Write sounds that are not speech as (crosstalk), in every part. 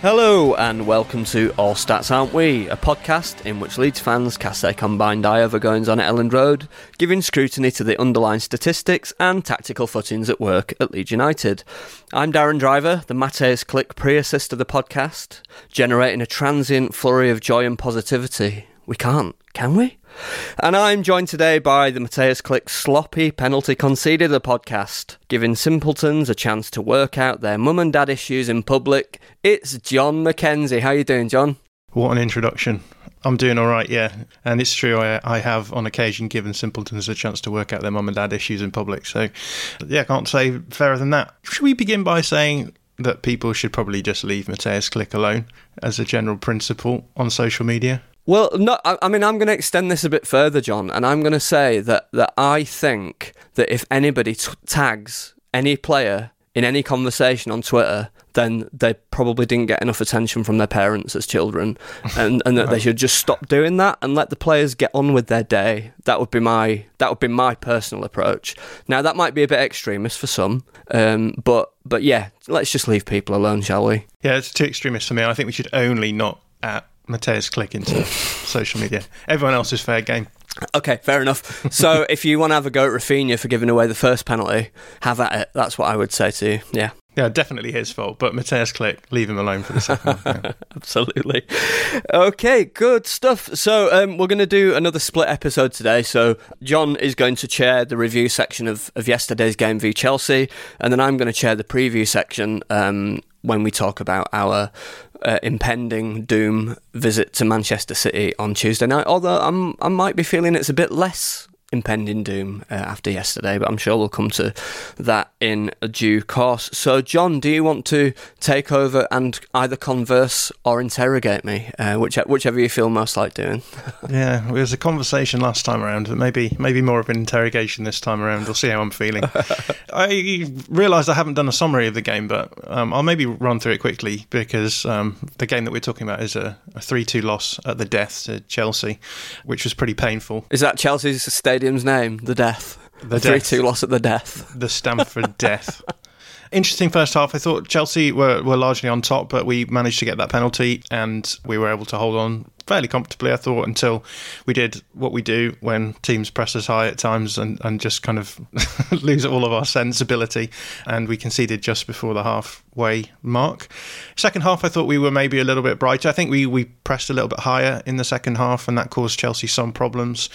Hello and welcome to All Stats Aren't We, a podcast in which Leeds fans cast their combined eye over goings on at Elland Road, giving scrutiny to the underlying statistics and tactical footings at work at Leeds United. I'm Darren Driver, the Mateusz Klich pre-assist of the podcast, generating a transient flurry of joy and positivity. We can't, can we? And I'm joined today by the Mateusz Klich sloppy penalty conceded the podcast, giving simpletons a chance to work out their mum and dad issues in public. It's John McKenzie. How you doing, John? What an introduction. I'm doing all right, yeah. And it's true, I, I have on occasion given simpletons a chance to work out their mum and dad issues in public. So, yeah, I can't say fairer than that. Should we begin by saying that people should probably just leave Mateusz Klich alone as a general principle on social media? Well, no, I, I mean, I'm going to extend this a bit further, John, and I'm going to say that, that I think that if anybody t- tags any player in any conversation on Twitter, then they probably didn't get enough attention from their parents as children, and, and that right. they should just stop doing that and let the players get on with their day. That would be my that would be my personal approach. Now that might be a bit extremist for some, um, but but yeah, let's just leave people alone, shall we? Yeah, it's too extremist for me. I think we should only not at Mateusz Klich into social media. Everyone else is fair game. Okay, fair enough. So (laughs) if you want to have a go at Raphinha for giving away the first penalty, have at it. That's what I would say to you. Yeah. Yeah, definitely his fault. But Mateusz Klich, leave him alone for the second one. Yeah. (laughs) Absolutely. Okay, good stuff. So um, we're going to do another split episode today. So John is going to chair the review section of, of yesterday's game v Chelsea, and then I'm going to chair the preview section um, when we talk about our uh, impending doom visit to Manchester City on Tuesday night. Although I'm, I might be feeling it's a bit less impending doom uh, after yesterday, but I'm sure we'll come to that in due course. So, John, do you want to take over and either converse or interrogate me, uh, whichever, whichever you feel most like doing? (laughs) yeah, it was a conversation last time around, but maybe maybe more of an interrogation this time around. We'll see how I'm feeling. (laughs) I realised I haven't done a summary of the game, but um, I'll maybe run through it quickly because um, the game that we're talking about is a, a 3-2 loss at the death to Chelsea, which was pretty painful. Is that Chelsea's state? Stadium's name? The Death. The three two loss at the Death. The Stamford Death. (laughs) Interesting first half. I thought Chelsea were, were largely on top, but we managed to get that penalty and we were able to hold on fairly comfortably, I thought, until we did what we do when teams press us high at times and, and just kind of (laughs) lose all of our sensibility. And we conceded just before the halfway mark. Second half, I thought we were maybe a little bit brighter. I think we, we pressed a little bit higher in the second half, and that caused Chelsea some problems.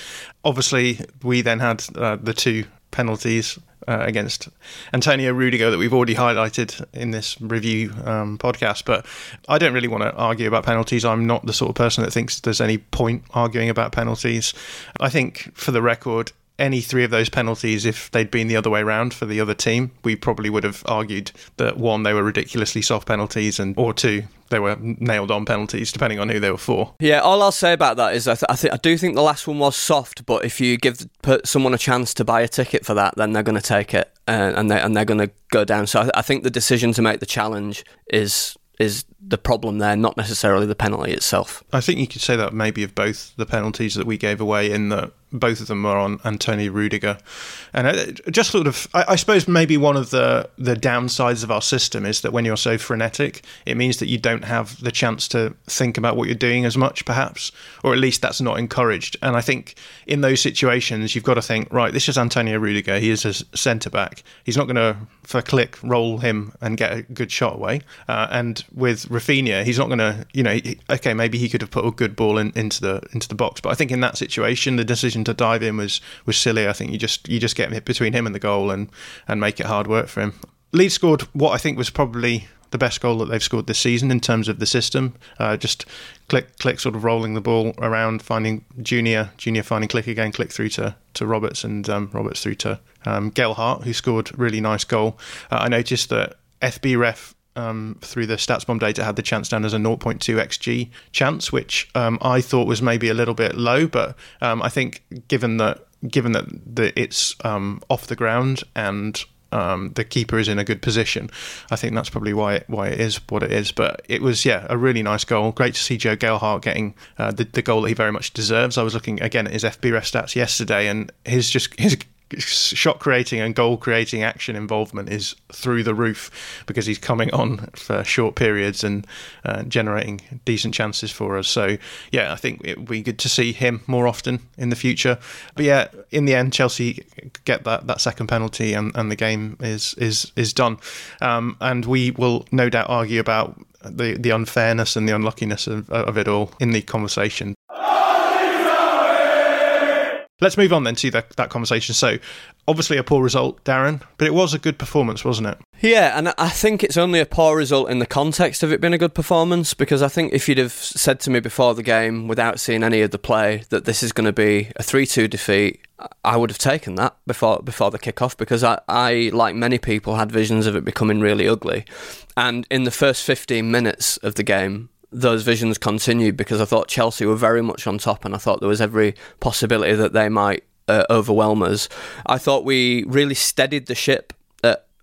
Obviously, we then had uh, the two penalties uh, against Antonio Rudiger that we've already highlighted in this review um, podcast. But I don't really want to argue about penalties. I'm not the sort of person that thinks there's any point arguing about penalties. I think, for the record, any three of those penalties, if they'd been the other way around for the other team, we probably would have argued that one, they were ridiculously soft penalties, and or two, they were nailed on penalties, depending on who they were for. Yeah, all I'll say about that is I, th- I, th- I do think the last one was soft, but if you give put someone a chance to buy a ticket for that, then they're going to take it uh, and they and they're going to go down. So I, th- I think the decision to make the challenge is is the problem there, not necessarily the penalty itself. I think you could say that maybe of both the penalties that we gave away, in that both of them were on Antonio Rudiger, and uh, just sort of, I, I, suppose maybe one of the the downsides of our system is that when you're so frenetic, it means that you don't have the chance to think about what you're doing as much, perhaps, or at least that's not encouraged. And I think in those situations, you've got to think, right, this is Antonio Rudiger. He is a centre back. He's not going to for click roll him and get a good shot away. Uh, and with Raphinha, he's not going to, you know, okay, maybe he could have put a good ball in, into the into the box, but I think in that situation, the decision to dive in was was silly. I think you just you just get between him and the goal and and make it hard work for him. Leeds scored what I think was probably the best goal that they've scored this season in terms of the system. Uh, just Klich, Klich, sort of rolling the ball around, finding Junior, Junior finding Klich again, Klich through to, to Roberts, and um, Roberts through to um, Gelhardt, who scored really nice goal. Uh, I noticed that FBref um, through the StatsBomb data had the chance down as a 0.2 xg chance, which um, I thought was maybe a little bit low, but um, I think given that given that it's um, off the ground and um, the keeper is in a good position. I think that's probably why it, why it is what it is. But it was yeah a really nice goal. Great to see Joe Gelhardt getting uh, the the goal that he very much deserves. I was looking again at his FBref stats yesterday, and his just his shot creating and goal creating action involvement is through the roof because he's coming on for short periods and uh, generating decent chances for us. So yeah, I think it would be good to see him more often in the future. But yeah, in the end, Chelsea get that, that second penalty and, and the game is is is done. Um, and we will no doubt argue about the the unfairness and the unluckiness of, of it all in the conversation. Let's move on then to that, that conversation. So, obviously, a poor result, Darren, but it was a good performance, wasn't it? Yeah, and I think it's only a poor result in the context of it being a good performance because I think if you'd have said to me before the game, without seeing any of the play, that this is going to be a 3 2 defeat, I would have taken that before before the kickoff because I, I, like many people, had visions of it becoming really ugly. And in the first 15 minutes of the game, those visions continued because I thought Chelsea were very much on top, and I thought there was every possibility that they might uh, overwhelm us. I thought we really steadied the ship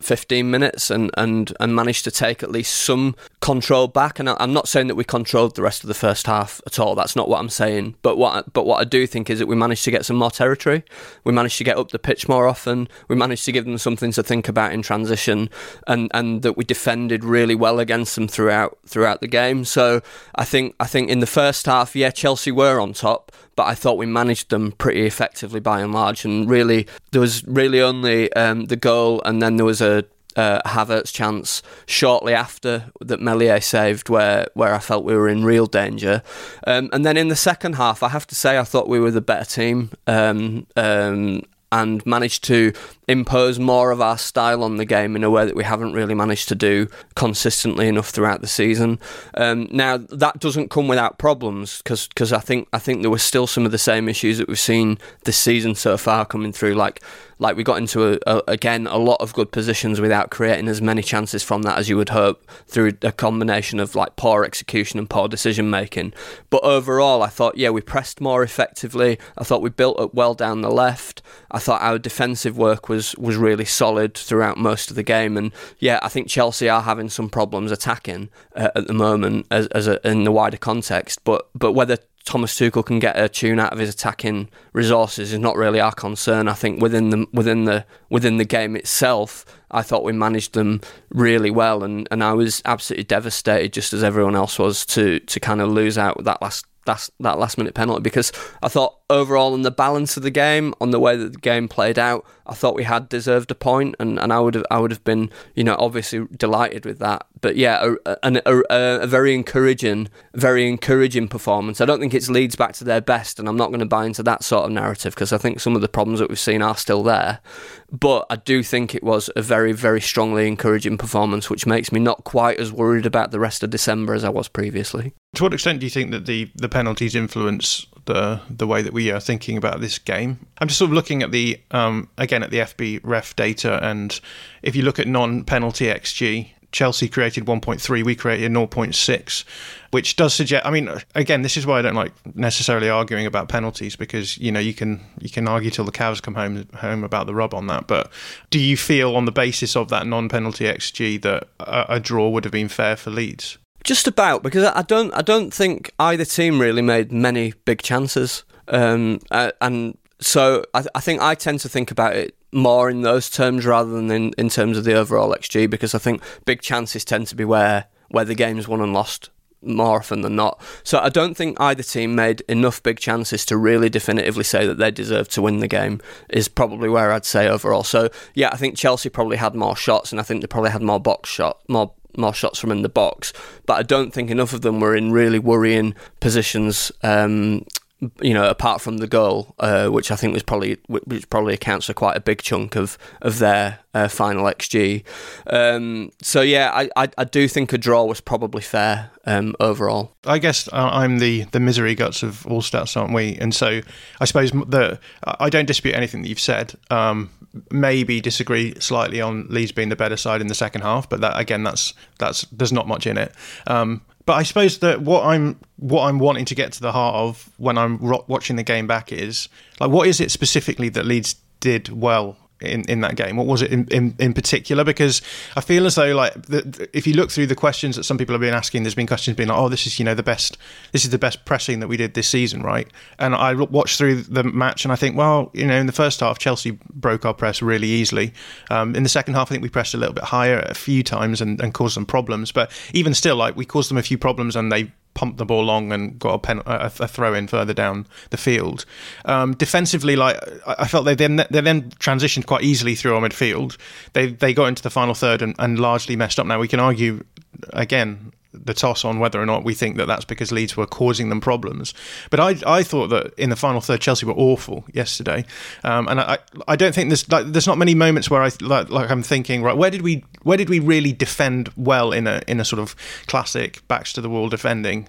15 minutes and, and, and managed to take at least some control back. And I'm not saying that we controlled the rest of the first half at all. That's not what I'm saying. But what but what I do think is that we managed to get some more territory. We managed to get up the pitch more often. We managed to give them something to think about in transition, and, and that we defended really well against them throughout throughout the game. So I think I think in the first half, yeah, Chelsea were on top, but I thought we managed them pretty effectively by and large. And really, there was really only um, the goal, and then there was a uh, Havertz chance shortly after that Meslier saved, where where I felt we were in real danger. Um, and then in the second half, I have to say I thought we were the better team. Um, um, and managed to impose more of our style on the game in a way that we haven't really managed to do consistently enough throughout the season. Um, now that doesn't come without problems because I think I think there were still some of the same issues that we've seen this season so far coming through, like like we got into a, a, again a lot of good positions without creating as many chances from that as you would hope through a combination of like poor execution and poor decision making. But overall, I thought yeah we pressed more effectively. I thought we built up well down the left. I thought our defensive work was was really solid throughout most of the game. And yeah, I think Chelsea are having some problems attacking uh, at the moment as, as a, in the wider context. But but whether Thomas Tuchel can get a tune out of his attacking resources is not really our concern. I think within the within the within the game itself, I thought we managed them really well, and, and I was absolutely devastated, just as everyone else was, to to kind of lose out that last that that last minute penalty because I thought overall in the balance of the game, on the way that the game played out, I thought we had deserved a point, and, and I would have I would have been you know obviously delighted with that. But yeah, a, a, a, a very encouraging, very encouraging performance. I don't think it's Leeds back to their best, and I'm not going to buy into that sort of narrative because I think some of the problems that we've seen are still there. But I do think it was a very very strongly encouraging performance, which makes me not quite as worried about the rest of December as I was previously. To what extent do you think that the, the penalties influence the the way that we are thinking about this game. I'm just sort of looking at the um, again at the FBref data, and if you look at non-penalty xG, Chelsea created 1.3, we created 0.6, which does suggest. I mean, again, this is why I don't like necessarily arguing about penalties because you know you can you can argue till the cows come home home about the rub on that. But do you feel on the basis of that non-penalty xG that a, a draw would have been fair for Leeds? Just about because I don't I don't think either team really made many big chances, um, uh, and so I, I think I tend to think about it more in those terms rather than in, in terms of the overall XG because I think big chances tend to be where where the game's won and lost more often than not. So I don't think either team made enough big chances to really definitively say that they deserve to win the game is probably where I'd say overall. So yeah, I think Chelsea probably had more shots and I think they probably had more box shot more more shots from in the box, but I don't think enough of them were in really worrying positions um, you know, apart from the goal, uh, which I think was probably which probably accounts for quite a big chunk of of their uh, final xG. Um, so yeah, I, I, I do think a draw was probably fair um, overall. I guess I'm the the misery guts of all stats, aren't we? And so I suppose the I don't dispute anything that you've said. Um, maybe disagree slightly on Leeds being the better side in the second half, but that again, that's that's there's not much in it. Um, but I suppose that what I'm what I'm wanting to get to the heart of when I'm ro- watching the game back is like what is it specifically that Leeds did well in, in that game? What was it in, in, in particular? Because I feel as though like the, if you look through the questions that some people have been asking, there's been questions being like, oh, this is you know the best, this is the best pressing that we did this season, right? And I watched through the match and I think, well, you know, in the first half, Chelsea broke our press really easily. Um, in the second half, I think we pressed a little bit higher a few times and, and caused some problems. But even still, like we caused them a few problems and they pumped the ball long and got a, pen, a, a throw in further down the field. Um, defensively, like I felt they then they then transitioned quite easily through our midfield. They they got into the final third and, and largely messed up. Now we can argue again the toss on whether or not we think that that's because Leeds were causing them problems. But I, I thought that in the final third, Chelsea were awful yesterday, um, and I, I don't think there's like there's not many moments where I like, like I'm thinking right where did we where did we really defend well in a in a sort of classic backs to the wall defending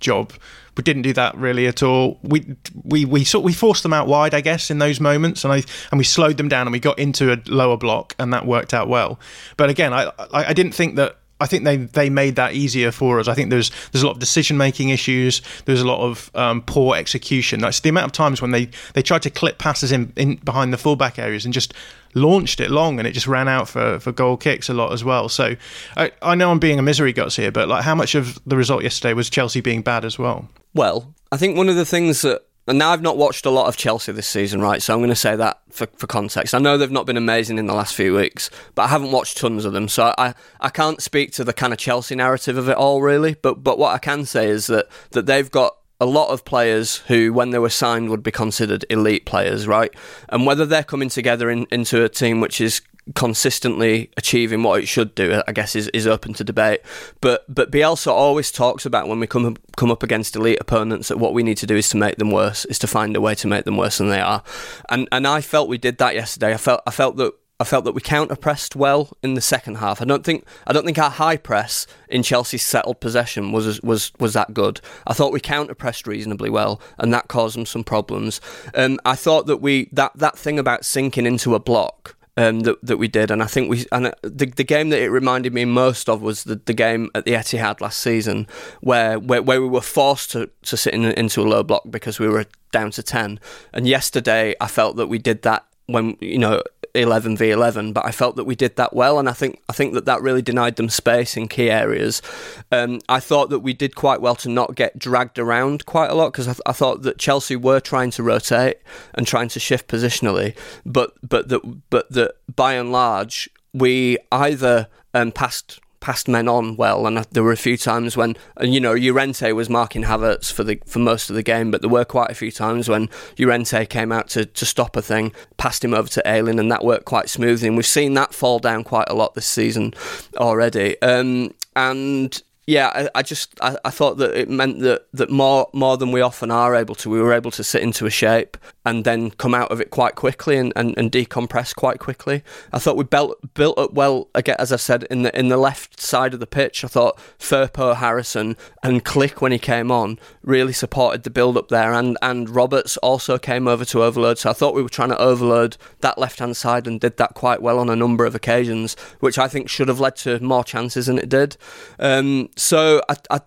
job. We didn't do that really at all. We we we sort we forced them out wide, I guess, in those moments, and I and we slowed them down, and we got into a lower block, and that worked out well. But again, I I, I didn't think that I think they they made that easier for us. I think there's there's a lot of decision making issues. There's a lot of um, poor execution. That's the amount of times when they, they tried to clip passes in, in behind the fullback areas and just launched it long and it just ran out for, for goal kicks a lot as well. So I, I know I'm being a misery guts here, but like how much of the result yesterday was Chelsea being bad as well? Well, I think one of the things that and now I've not watched a lot of Chelsea this season, right? So I'm going to say that for, for context. I know they've not been amazing in the last few weeks, but I haven't watched tons of them, so I, I can't speak to the kind of Chelsea narrative of it all really. But but what I can say is that that they've got a lot of players who, when they were signed, would be considered elite players, right? And whether they're coming together in, into a team which is consistently achieving what it should do, I guess, is, is open to debate. But but Bielsa always talks about when we come come up against elite opponents that what we need to do is to make them worse, is to find a way to make them worse than they are. And and I felt we did that yesterday. I felt I felt that I felt that we counter pressed well in the second half. I don't think I don't think our high press in Chelsea's settled possession was was was that good. I thought we counter pressed reasonably well, and that caused them some problems. Um, I thought that we that that thing about sinking into a block um, that that we did, and I think we and uh, the the game that it reminded me most of was the, the game at the Etihad last season, where where, where we were forced to, to sit in, into a low block because we were down to ten. And yesterday, I felt that we did that when you know 11 v 11 but I felt that we did that well and I think I think that that really denied them space in key areas. Um, I thought that we did quite well to not get dragged around quite a lot because I, th- I, thought that Chelsea were trying to rotate and trying to shift positionally but but that but that by and large we either um, passed passed men on well, and there were a few times when you know Llorente was marking Havertz for the for most of the game, but there were quite a few times when Llorente came out to, to stop a thing, passed him over to Ayling, and that worked quite smoothly. And we've seen that fall down quite a lot this season already. Um, and yeah, I, I just I, I, thought that it meant that, that more more than we often are able to, we were able to sit into a shape and then come out of it quite quickly and, and, and decompress quite quickly. I thought we built built up well again, as I said in the in the left side of the pitch. I thought Firpo, Harrison, and Klich when he came on really supported the build up there, and and Roberts also came over to overload. So I thought we were trying to overload that left hand side and did that quite well on a number of occasions, which I think should have led to more chances than it did. Um, so I, I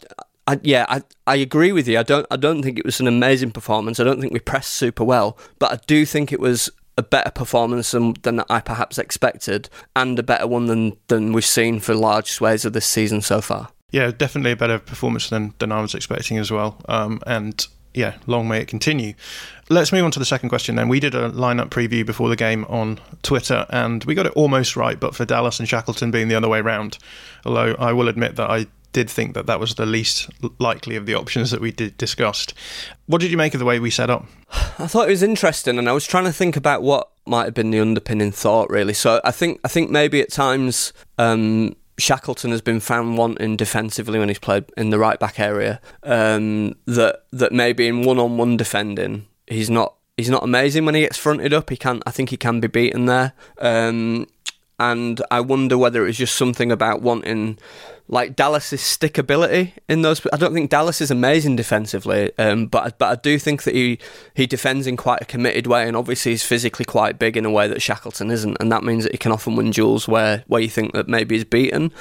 I, yeah, I, I agree with you. I don't I don't think it was an amazing performance. I don't think we pressed super well, but I do think it was a better performance than, than I perhaps expected, and a better one than than we've seen for large swathes of this season so far. Yeah, definitely a better performance than than I was expecting as well. Um, and yeah, long may it continue. Let's move on to the second question then. We did a lineup preview before the game on Twitter and we got it almost right, but for Dallas and Shackleton being the other way round. Although I will admit that I did think that that was the least likely of the options that we did discussed. What did you make of the way we set up? I thought it was interesting, and I was trying to think about what might have been the underpinning thought, really. So I think I think maybe at times. Um, Shackleton has been found wanting defensively when he's played in the right back area. Um, that that maybe in one on one defending, he's not he's not amazing when he gets fronted up. He can I think he can be beaten there. Um, and I wonder whether it was just something about wanting like Dallas's stickability in those. I don't think Dallas is amazing defensively, um, but but I do think that he he defends in quite a committed way, and obviously he's physically quite big in a way that Shackleton isn't, and that means that he can often win duels where where you think that maybe he's beaten.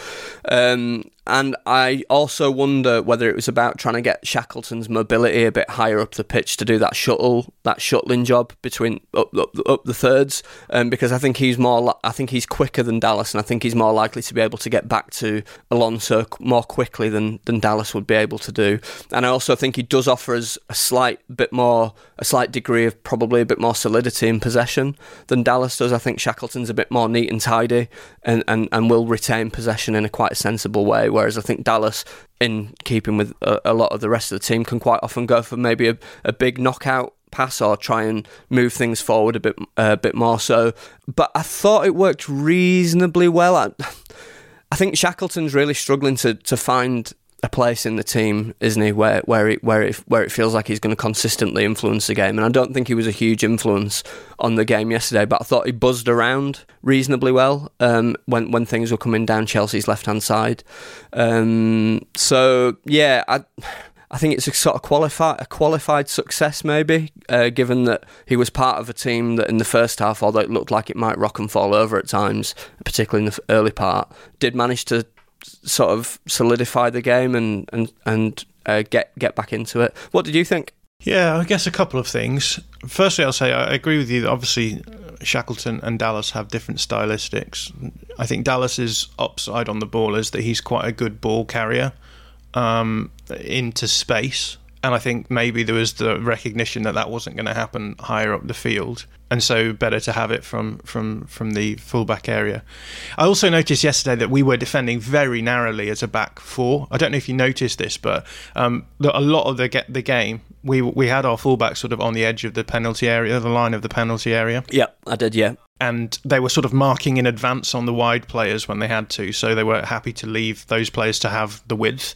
Um, and I also wonder whether it was about trying to get Shackleton's mobility a bit higher up the pitch to do that shuttle, that shuttling job between up, up, up the thirds, um, because I think he's more, I think he's quicker than Dallas, and I think he's more likely to be able to get back to Alonso more quickly than than Dallas would be able to do. And I also think he does offer us a slight bit more, a slight degree of probably a bit more solidity in possession than Dallas does. I think Shackleton's a bit more neat and tidy, and and, and will retain possession in a quite sensible way whereas I think Dallas, in keeping with a, a lot of the rest of the team, can quite often go for maybe a, a big knockout pass or try and move things forward a bit uh, a bit more so. But I thought it worked reasonably well. I, (laughs) I think Shackleton's really struggling to to find a place in the team, isn't he? Where where it where it where it feels like he's going to consistently influence the game. And I don't think he was a huge influence on the game yesterday, but I thought he buzzed around reasonably well um, when when things were coming down Chelsea's left hand side. Um, so yeah, I. I think it's a sort of qualified a qualified success, maybe, uh, given that he was part of a team that in the first half, although it looked like it might rock and fall over at times, particularly in the early part, did manage to sort of solidify the game and and and uh, get get back into it. What did you think? Yeah, I guess a couple of things. Firstly, I'll say I agree with you that obviously Shackleton and Dallas have different stylistics. I think Dallas's upside on the ball is that he's quite a good ball carrier um, into space. And I think maybe there was the recognition that that wasn't going to happen higher up the field and so better to have it from from from the fullback area. I also noticed yesterday that we were defending very narrowly as a back four. I don't know if you noticed this, but um, a lot of the get the game we we had our fullback sort of on the edge of the penalty area, the line of the penalty area. Yeah, I did. Yeah, and they were sort of marking in advance on the wide players when they had to, so they were happy to leave those players to have the width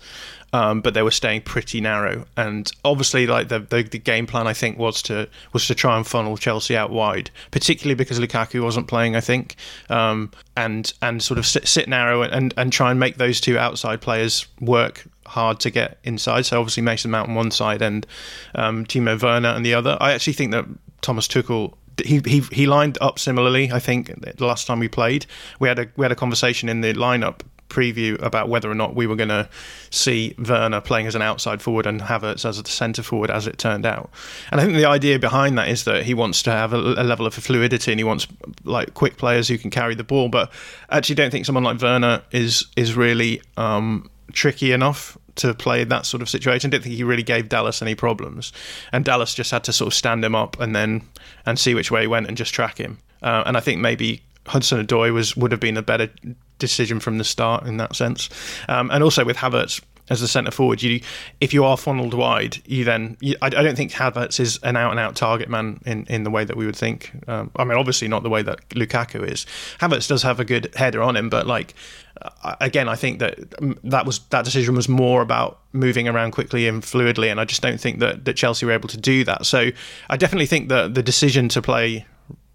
um, but they were staying pretty narrow. And obviously, like the, the, the game plan, I think was to was to try and funnel Chelsea out wide, particularly because Lukaku wasn't playing. I think, um, and and sort of sit, sit narrow and and try and make those two outside players work hard to get inside. So obviously Mason Mount on one side and um, Timo Werner on the other. I actually think that Thomas Tuchel he, he he lined up similarly. I think the last time we played, we had a we had a conversation in the lineup preview about whether or not we were going to see Werner playing as an outside forward and Havertz as a centre forward, as it turned out. And I think the idea behind that is that he wants to have a, a level of fluidity and he wants like quick players who can carry the ball. But I actually don't think someone like Werner is is really um, tricky enough to play that sort of situation. I don't think he really gave Dallas any problems, and Dallas just had to sort of stand him up and then and see which way he went and just track him. Uh, and I think maybe Hudson Odoi was would have been a better decision from the start in that sense. Um, and also with Havertz, as the centre forward, you if you are funneled wide, you then you, I, I, don't think Havertz is an out and out target man in, in the way that we would think. Um, I mean, obviously not the way that Lukaku is. Havertz does have a good header on him, but like uh, again, I think that um, that was that decision was more about moving around quickly and fluidly, and I just don't think that that Chelsea were able to do that. So I definitely think that the decision to play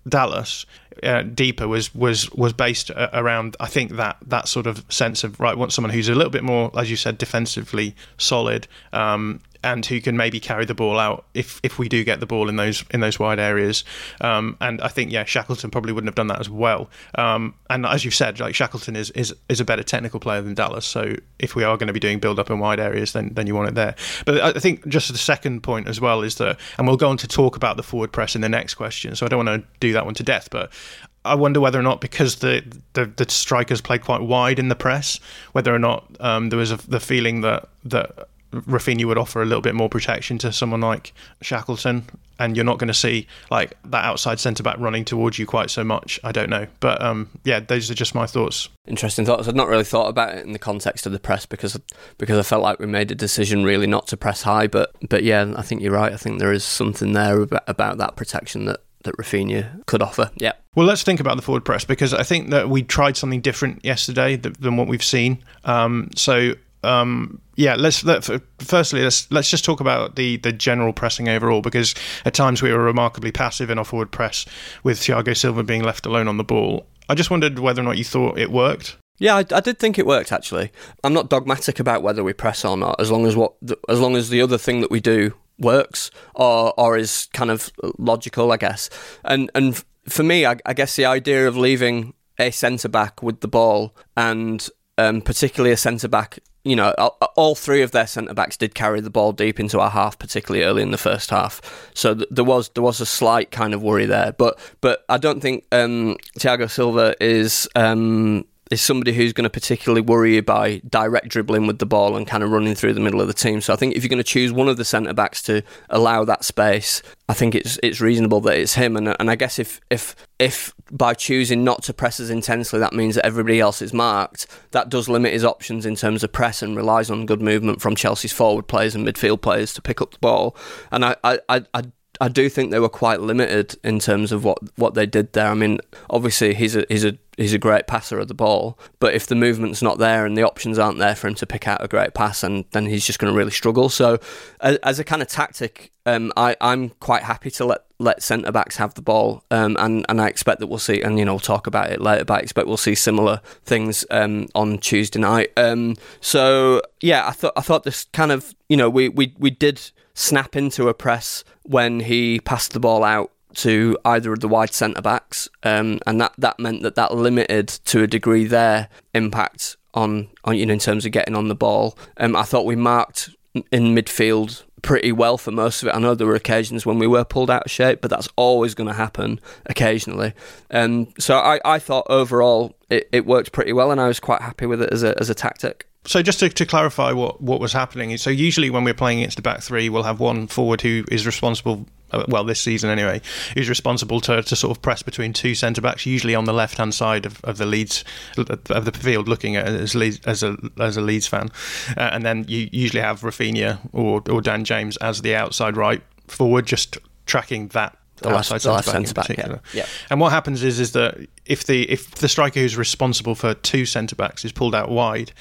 Dallas uh, deeper was was was based uh, around I think that that sort of sense of right want someone who's a little bit more as you said defensively solid um, and who can maybe carry the ball out if if we do get the ball in those in those wide areas. Um, and I think yeah, Shackleton probably wouldn't have done that as well. Um, and as you've said, like Shackleton is, is is a better technical player than Dallas. So if we are going to be doing build up in wide areas, then then you want it there. But I think just the second point as well is that, and we'll go on to talk about the forward press in the next question. So I don't want to do that one to death, but I wonder whether or not because the, the, the strikers played quite wide in the press, whether or not um, there was a, the feeling that that Raphinha would offer a little bit more protection to someone like Shackleton, and you're not going to see like that outside centre back running towards you quite so much. I don't know, but um, yeah, those are just my thoughts. Interesting thoughts. I'd not really thought about it in the context of the press because because I felt like we made a decision really not to press high. But but yeah, I think you're right. I think there is something there about, about that protection that that Raphinha could offer. Yeah. Well, let's think about the forward press because I think that we tried something different yesterday than what we've seen. Um, so um, yeah, let's let, firstly let's let's just talk about the the general pressing overall because at times we were remarkably passive in our forward press with Thiago Silva being left alone on the ball. I just wondered whether or not you thought it worked. Yeah, I, I, did think it worked actually. I'm not dogmatic about whether we press or not, as long as what as long as the other thing that we do works or or is kind of logical, I guess. And and for me, I, I guess the idea of leaving a centre back with the ball and um, particularly a centre back you know, all three of their centre backs did carry the ball deep into our half, particularly early in the first half. So th- there was there was a slight kind of worry there, but but I don't think um, Thiago Silva is um, is somebody who's going to particularly worry you by direct dribbling with the ball and kind of running through the middle of the team. So I think if you're going to choose one of the centre backs to allow that space, I think it's it's reasonable that it's him. And and I guess if if if by choosing not to press as intensely, that means that everybody else is marked. That does limit his options in terms of press and relies on good movement from Chelsea's forward players and midfield players to pick up the ball. And I I, I I do think they were quite limited in terms of what, what they did there. I mean, obviously he's a he's a he's a great passer of the ball, but if the movement's not there and the options aren't there for him to pick out a great pass, and then he's just going to really struggle. So, as, as a kind of tactic, um, I I'm quite happy to let let centre backs have the ball, um, and and I expect that we'll see, and you know, we'll talk about it later, but I expect we'll see similar things um, on Tuesday night. Um, so yeah, I thought I thought this kind of you know we we we did snap into a press when he passed the ball out to either of the wide centre backs, um, and that, that meant that that limited to a degree their impact on, on you know in terms of getting on the ball. Um, I thought we marked in midfield pretty well for most of it. I know there were occasions when we were pulled out of shape, but that's always going to happen occasionally. Um, so I, I thought overall it, it worked pretty well, and I was quite happy with it as a as a tactic. So just to, to clarify what, what was happening, so usually when we're playing against the back three, we'll have one forward who is responsible, uh, well, this season anyway, who's responsible to, to sort of press between two centre backs, usually on the left hand side of, of the Leeds of the field, looking at as as a as a Leeds fan, uh, and then you usually have Raphinha or or Dan James as the outside right forward, just tracking that the left, the left centre back, yeah. yeah. And what happens is is that if the if the striker who's responsible for two centre backs is pulled out wide,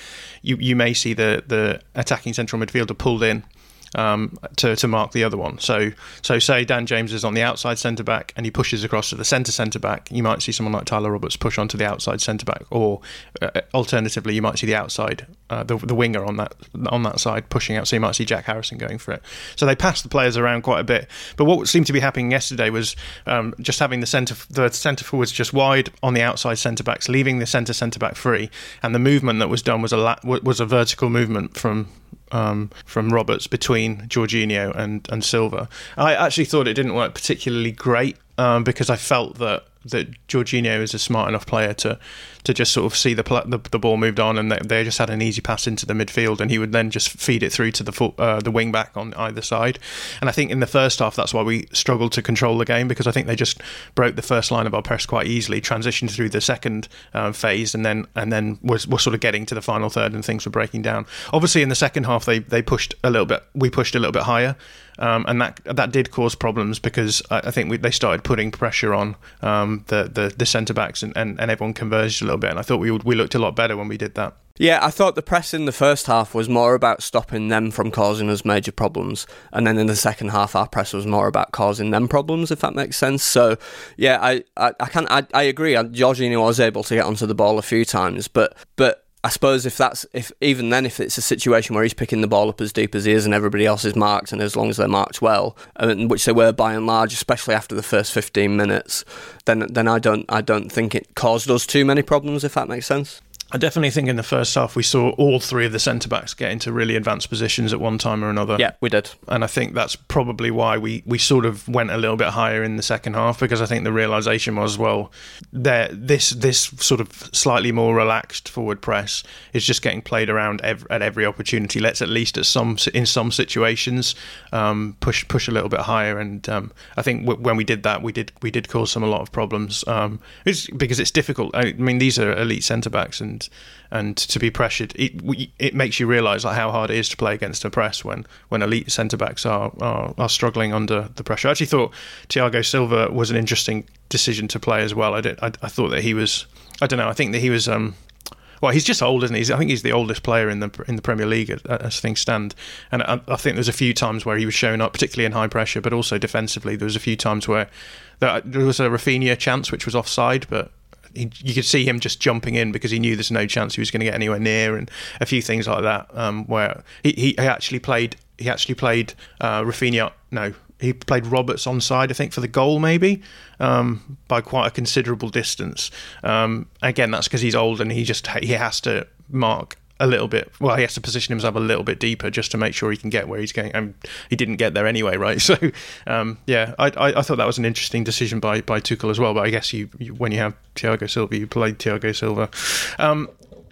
you you may see the the attacking central midfielder pulled in um, to, to mark the other one. So, so say Dan James is on the outside centre back and he pushes across to the centre centre back. You might see someone like Tyler Roberts push onto the outside centre back, or uh, alternatively, you might see the outside, uh, the, the winger on that on that side pushing out. So you might see Jack Harrison going for it. So they pass the players around quite a bit. But what seemed to be happening yesterday was um, just having the centre the centre forwards just wide on the outside centre backs, leaving the centre centre back free, and the movement that was done was a la- was a vertical movement from um, from Roberts between Jorginho and, and Silva. I actually thought it didn't work particularly great um, because I felt that that Jorginho is a smart enough player to to just sort of see the the, the ball moved on, and they, they, just had an easy pass into the midfield, and he would then just feed it through to the uh, the wing back on either side. And I think in the first half, that's why we struggled to control the game because I think they just broke the first line of our press quite easily, transitioned through the second uh, phase, and then and then was was sort of getting to the final third, and things were breaking down. Obviously, in the second half, they they pushed a little bit. We pushed a little bit higher. Um, and that that did cause problems because I, I think we, they started putting pressure on um, the the, the centre backs and, and, and everyone converged a little bit. And I thought we we looked a lot better when we did that. Yeah, I thought the press in the first half was more about stopping them from causing us major problems, and then in the second half, our press was more about causing them problems, if that makes sense. So, yeah, I I, I can I, I agree. Jorginho was able to get onto the ball a few times, but but I suppose if that's if even then if it's a situation where he's picking the ball up as deep as he is and everybody else is marked and as long as they're marked well, and which they were by and large, especially after the first fifteen minutes, then then I don't I don't think it caused us too many problems if that makes sense. I definitely think in the first half we saw all three of the centre backs get into really advanced positions at one time or another. Yeah, we did. And I think that's probably why we, we sort of went a little bit higher in the second half because I think the realization was well, there this this sort of slightly more relaxed forward press is just getting played around ev- at every opportunity. Let's at least at some in some situations um, push push a little bit higher. And um, I think w- when we did that, we did we did cause some a lot of problems. Um, it's because it's difficult. I mean, these are elite centre backs and and and to be pressured, it it makes you realise like how hard it is to play against a press when when elite centre backs are, are, are struggling under the pressure. I actually thought Thiago Silva was an interesting decision to play as well. I did I, I thought that he was I don't know I think that he was. Um, well, he's just old, isn't he? I think he's the oldest player in the in the Premier League as things stand. And I, I, think there's a few times where he was showing up, particularly in high pressure, but also defensively. There was a few times where there was a Raphinha chance which was offside, but he, you could see him just jumping in because he knew there's no chance he was going to get anywhere near, and a few things like that. Um, where he, he actually played he actually played uh, Raphinha. No, he played Roberts on side, I think, for the goal, maybe um, by quite a considerable distance. Um, again, that's because he's old and he just he has to mark a little bit. Well, he has to position himself a little bit deeper just to make sure he can get where he's going. And he didn't get there anyway, right? (laughs) So, um, yeah, I, I, I, thought that was an interesting decision by by Tuchel as well. But I guess you, you when you have Thiago Silva, you play Thiago Silva. Um,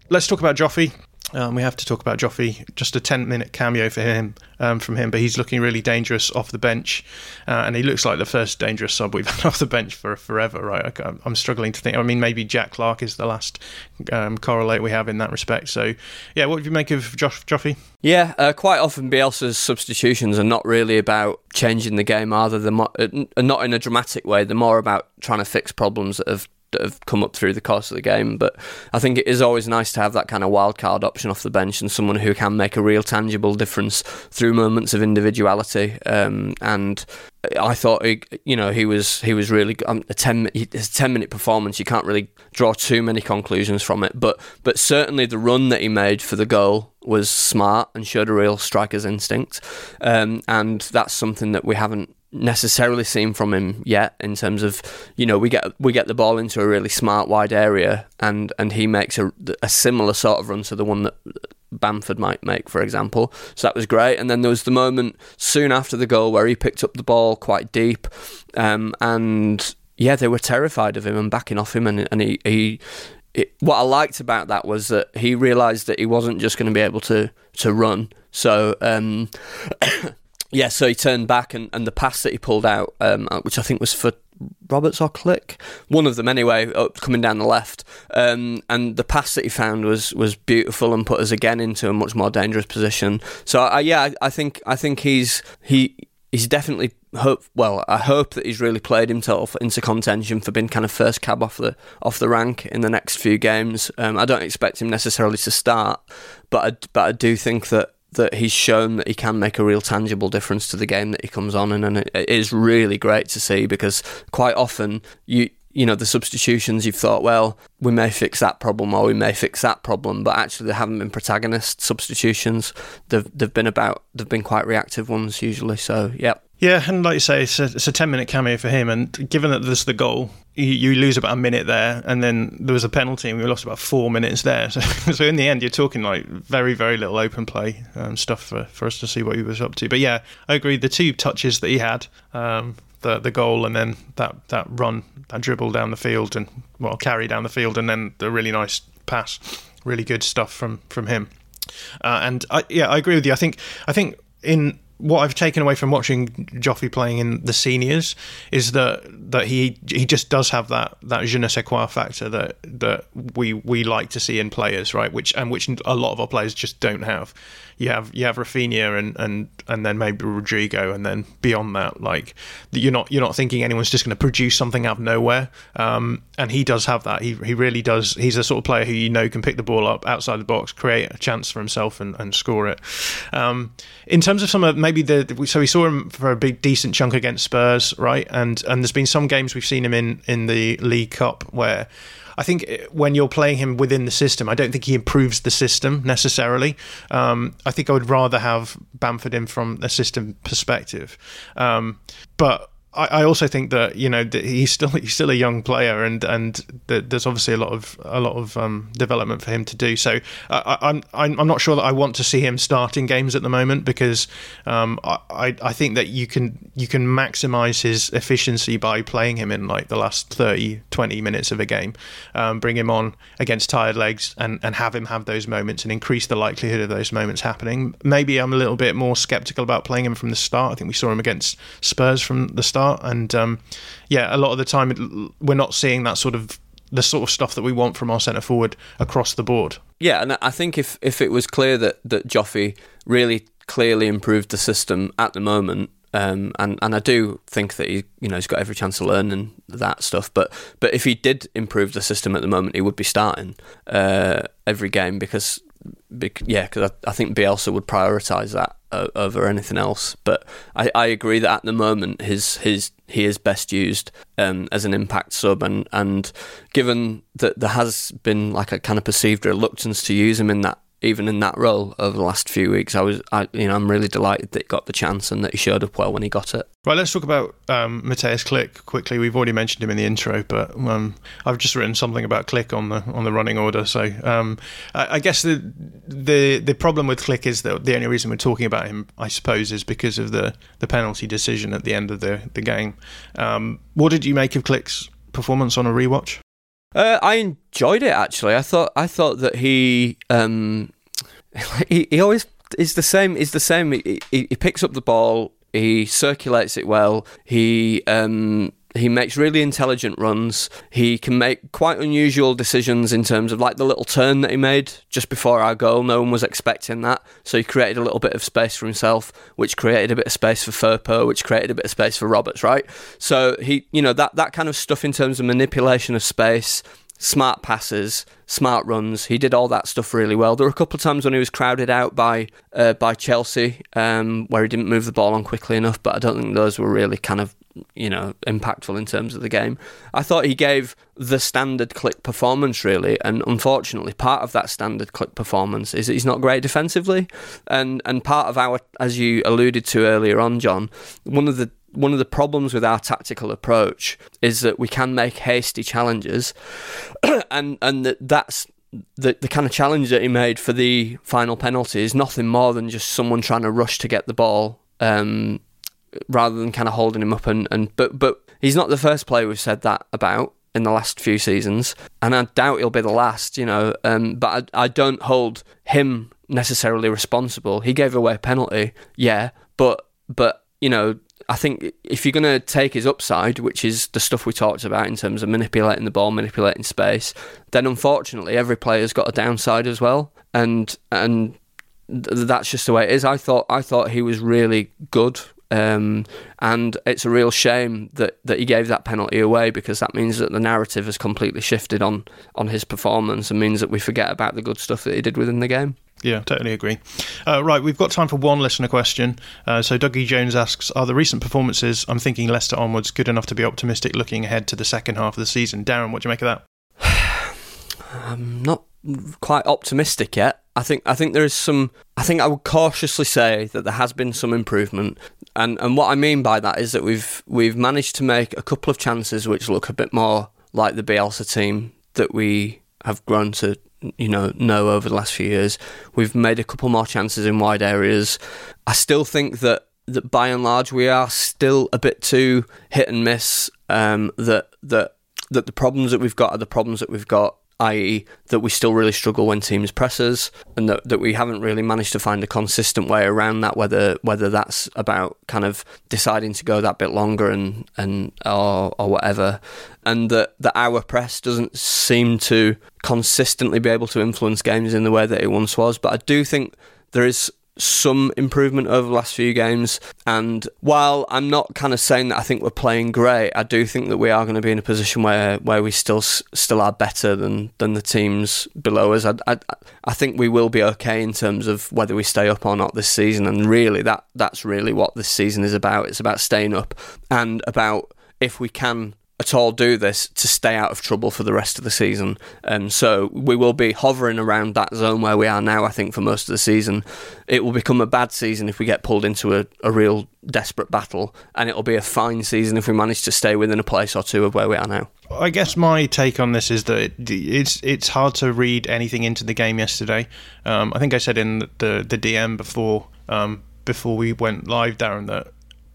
let's talk about Joffy. Um, we have to talk about Joffy. Just a ten-minute cameo for him um, from him, but he's looking really dangerous off the bench, uh, and he looks like the first dangerous sub we've (laughs) had off the bench for forever. Right? I, am struggling to think. I mean, maybe Jack Clarke is the last um, correlate we have in that respect. So, yeah, what do you make of Joff, Joffy? Yeah, uh, quite often Bielsa's substitutions are not really about changing the game, either. They're uh, not in a dramatic way. They're more about trying to fix problems that have that have come up through the course of the game. But I think it is always nice to have that kind of wild card option off the bench and someone who can make a real tangible difference through moments of individuality. Um, and I thought, he, you know, he was he was really um, a ten his ten minute performance. You can't really draw too many conclusions from it, but but certainly the run that he made for the goal was smart and showed a real striker's instinct, um, and that's something that we haven't necessarily seen from him yet in terms of you know we get we get the ball into a really smart wide area and and he makes a, a similar sort of run to the one that Bamford might make for example. So that was great. And then there was the moment soon after the goal where he picked up the ball quite deep um, and yeah they were terrified of him and backing off him. And and he, he it, what I liked about that was that he realised that he wasn't just going to be able to to run. So um, (coughs) yeah, so he turned back and, and the pass that he pulled out, um, uh, which I think was for Roberts or Klich, one of them anyway, coming down the left, um, and the pass that he found was was beautiful and put us again into a much more dangerous position. So uh, yeah, I, I think I think he's he he's definitely hope well I hope that he's really played himself into contention for being kind of first cab off the off the rank in the next few games. Um, I don't expect him necessarily to start, but I, but I do think that that he's shown that he can make a real tangible difference to the game that he comes on in, and it is really great to see because quite often you you know the substitutions you've thought well we may fix that problem or we may fix that problem but actually they haven't been protagonist substitutions. They've they've been about they've been quite reactive ones usually. So yeah yeah, and like you say, it's a, it's a 10 minute cameo for him. And given that there's the goal, you, you, lose about a minute there, and then there was a penalty, and we lost about four minutes there. (laughs) So, so in the end, you're talking like very, very little open play um, stuff for, for us to see what he was up to. But yeah, I agree. The two touches that he had, um, the the goal and then that that run, that dribble down the field and well carry down the field and then the really nice pass, really good stuff from from him. Uh, and I, yeah, I agree with you. I think I think in what I've taken away from watching Joffy playing in the seniors is that that he he just does have that that je ne sais quoi factor that that we we like to see in players, right? Which and which a lot of our players just don't have you have you have Raphinha and and and then maybe Rodrigo, and then beyond that, like you're not you're not thinking anyone's just going to produce something out of nowhere. Um, and he does have that. He he really does. He's a sort of player who you know can pick the ball up outside the box, create a chance for himself, and, and score it. Um, in terms of some of maybe the so we saw him for a big decent chunk against Spurs, right? And and there's been some games we've seen him in in the League Cup where I think uh, when you're playing him within the system, I don't think he improves the system necessarily. Um, I think I would rather have Bamford in from a system perspective. Um, but I, also think that you know he's still he's still a young player, and and there's obviously a lot of a lot of um, development for him to do. So I, am I'm I'm not sure that I want to see him starting games at the moment because um, I I think that you can you can maximize his efficiency by playing him in like the last 30 20 minutes of a game, um, bring him on against tired legs, and and have him have those moments and increase the likelihood of those moments happening. Maybe I'm a little bit more skeptical about playing him from the start. I think we saw him against Spurs from the start And um, yeah, a lot of the time we're not seeing that sort of the sort of stuff that we want from our centre forward across the board. Yeah, and I think if if it was clear that that Joffy really clearly improved the system at the moment. Um, and and I do think that he you know he's got every chance to learn and that stuff. But but if he did improve the system at the moment, he would be starting uh, every game because yeah, because I, I, think Bielsa would prioritise that over anything else. But I, I agree that at the moment his his he is best used um, as an impact sub, and and given that there has been like a kind of perceived reluctance to use him in that even in that role over the last few weeks, I was, I, you know, I'm really delighted that he got the chance and that he showed up well when he got it. Right, let's talk about um, Mateusz Klich quickly. We've already mentioned him in the intro, but um, I've just written something about Klich on the on the running order. So um, I, I, guess the the the problem with Klich is that the only reason we're talking about him, I suppose, is because of the the penalty decision at the end of the the game. Um, what did you make of Klich's performance on a rewatch? Uh, I enjoyed it actually. I thought I thought that he um, (laughs) he, he always is the same. Is the same. He, he, he, picks up the ball. He circulates it well. He um, he makes really intelligent runs. He can make quite unusual decisions in terms of like the little turn that he made just before our goal. No one was expecting that. So he created a little bit of space for himself, which created a bit of space for Firpo, which created a bit of space for Roberts, right? So he, you know, that, that kind of stuff in terms of manipulation of space, smart passes, smart runs. He did all that stuff really well. There were a couple of times when he was crowded out by uh, by Chelsea, um, where he didn't move the ball on quickly enough. But I don't think those were really kind of you know impactful in terms of the game. I thought he gave the standard Klich performance really, and unfortunately, part of that standard Klich performance is he's not great defensively, and and part of our, as you alluded to earlier on, John, one of the one of the problems with our tactical approach is that we can make hasty challenges, (clears throat) and and that that's the the kind of challenge that he made for the final penalty is nothing more than just someone trying to rush to get the ball, um, rather than kind of holding him up. And, and but but he's not the first player we've said that about in the last few seasons, and I doubt he'll be the last. You know, um, but I, I don't hold him necessarily responsible. He gave away a penalty, yeah, but but you know I think if you're going to take his upside, which is the stuff we talked about in terms of manipulating the ball, manipulating space, then unfortunately every player's got a downside as well, and and th- that's just the way it is. I thought I thought he was really good. Um, and it's a real shame that, that he gave that penalty away because that means that the narrative has completely shifted on, on his performance and means that we forget about the good stuff that he did within the game. Yeah, totally agree. Uh, right, we've got time for one listener question. Uh, so Dougie Jones asks, "Are the recent performances, I'm thinking Leicester onwards, good enough to be optimistic looking ahead to the second half of the season?" Darren, what do you make of that? (sighs) I'm not quite optimistic yet. I think I think there is some. I think I would cautiously say that there has been some improvement, and and what I mean by that is that we've we've managed to make a couple of chances which look a bit more like the Bielsa team that we have grown to you know know over the last few years. We've made a couple more chances in wide areas. I still think that that by and large we are still a bit too hit and miss. Um, that that that the problems that we've got are the problems that we've got i.e., that we still really struggle when teams press us, and that, that we haven't really managed to find a consistent way around that. Whether whether that's about kind of deciding to go that bit longer and and or, or whatever, and that that our press doesn't seem to consistently be able to influence games in the way that it once was. But I do think there is some improvement over the last few games. And while I'm not kind of saying that I think we're playing great, I do think that we are going to be in a position where, where we still still are better than, than the teams below us. I, I, I think we will be okay in terms of whether we stay up or not this season. And really, that that's really what this season is about. It's about staying up and about if we can at all do this to stay out of trouble for the rest of the season. Um, so we will be hovering around that zone where we are now, I think, for most of the season. It will become a bad season if we get pulled into a, a real desperate battle, and it'll be a fine season if we manage to stay within a place or two of where we are now. I guess my take on this is that it's it's hard to read anything into the game yesterday. Um, I think I said in the the DM before um, before we went live, Darren, that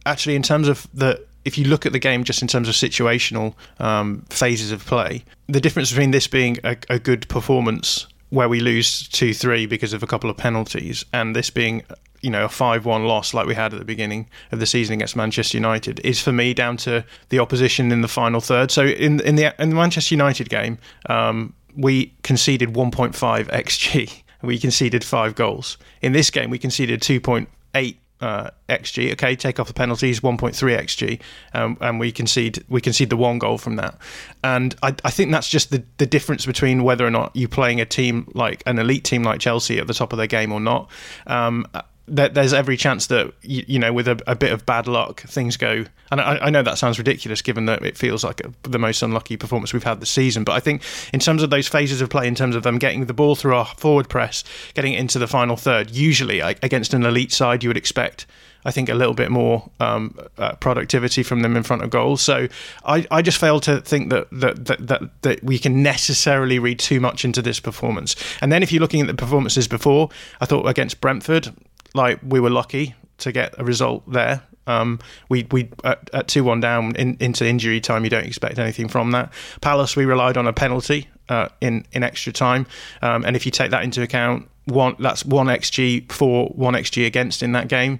actually in terms of the if you look at the game just in terms of situational um, phases of play, the difference between this being a, a good performance where we lose 2 3 because of a couple of penalties and this being you know a 5-1 loss like we had at the beginning of the season against Manchester United is for me down to the opposition in the final third. So in in the in the Manchester United game um, we conceded 1.5 xg (laughs) we conceded 5 goals. In this game we conceded 2.8 uh, xG. Okay, take off the penalties, 1.3 xG, um, and we concede we concede the one goal from that. And I, I think that's just the the difference between whether or not you're playing a team like an elite team like Chelsea at the top of their game or not. Um, there's every chance that you, you know with a, a, bit of bad luck things go and I, I, know that sounds ridiculous given that it feels like a, the most unlucky performance we've had this season but I think in terms of those phases of play in terms of them getting the ball through our forward press getting it into the final third usually against an elite side you would expect I think a little bit more um, uh, productivity from them in front of goals. So I, I just fail to think that that, that that that we can necessarily read too much into this performance. And then if you're looking at the performances before, I thought against Brentford, like we were lucky to get a result there. Um, we we at, two one down in, into injury time. You don't expect anything from that. Palace, we relied on a penalty uh, in in extra time, um, and if you take that into account, one that's one xg for, one xg against in that game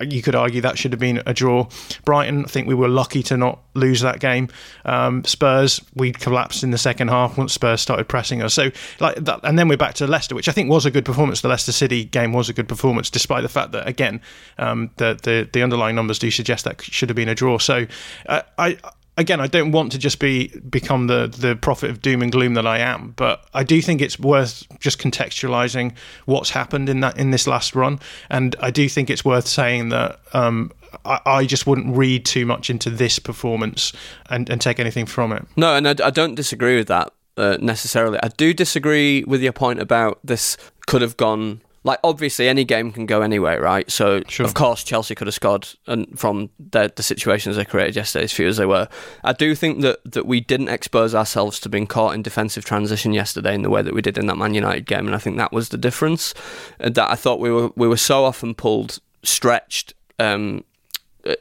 you could argue that should have been a draw. Brighton, I think we were lucky to not lose that game. Um, Spurs, we collapsed in the second half once Spurs started pressing us. So like that, and then we're back to Leicester, which I think was a good performance. The Leicester City game was a good performance, despite the fact that again, um, the, the the underlying numbers do suggest that should have been a draw. So uh, I again, I don't want to just be become the the prophet of doom and gloom that I am, but I do think it's worth just contextualizing what's happened in that in this last run, and I do think it's worth saying that um, I, I, just wouldn't read too much into this performance and, and take anything from it. No, and I, I don't disagree with that uh, necessarily. I do disagree with your point about this could have gone like obviously any game can go anyway, right? So sure. of course Chelsea could have scored and from the, the situations they created yesterday, as few as they were. I do think that that we didn't expose ourselves to being caught in defensive transition yesterday in the way that we did in that Man United game, and I think that was the difference. That I thought we were we were so often pulled stretched. Um,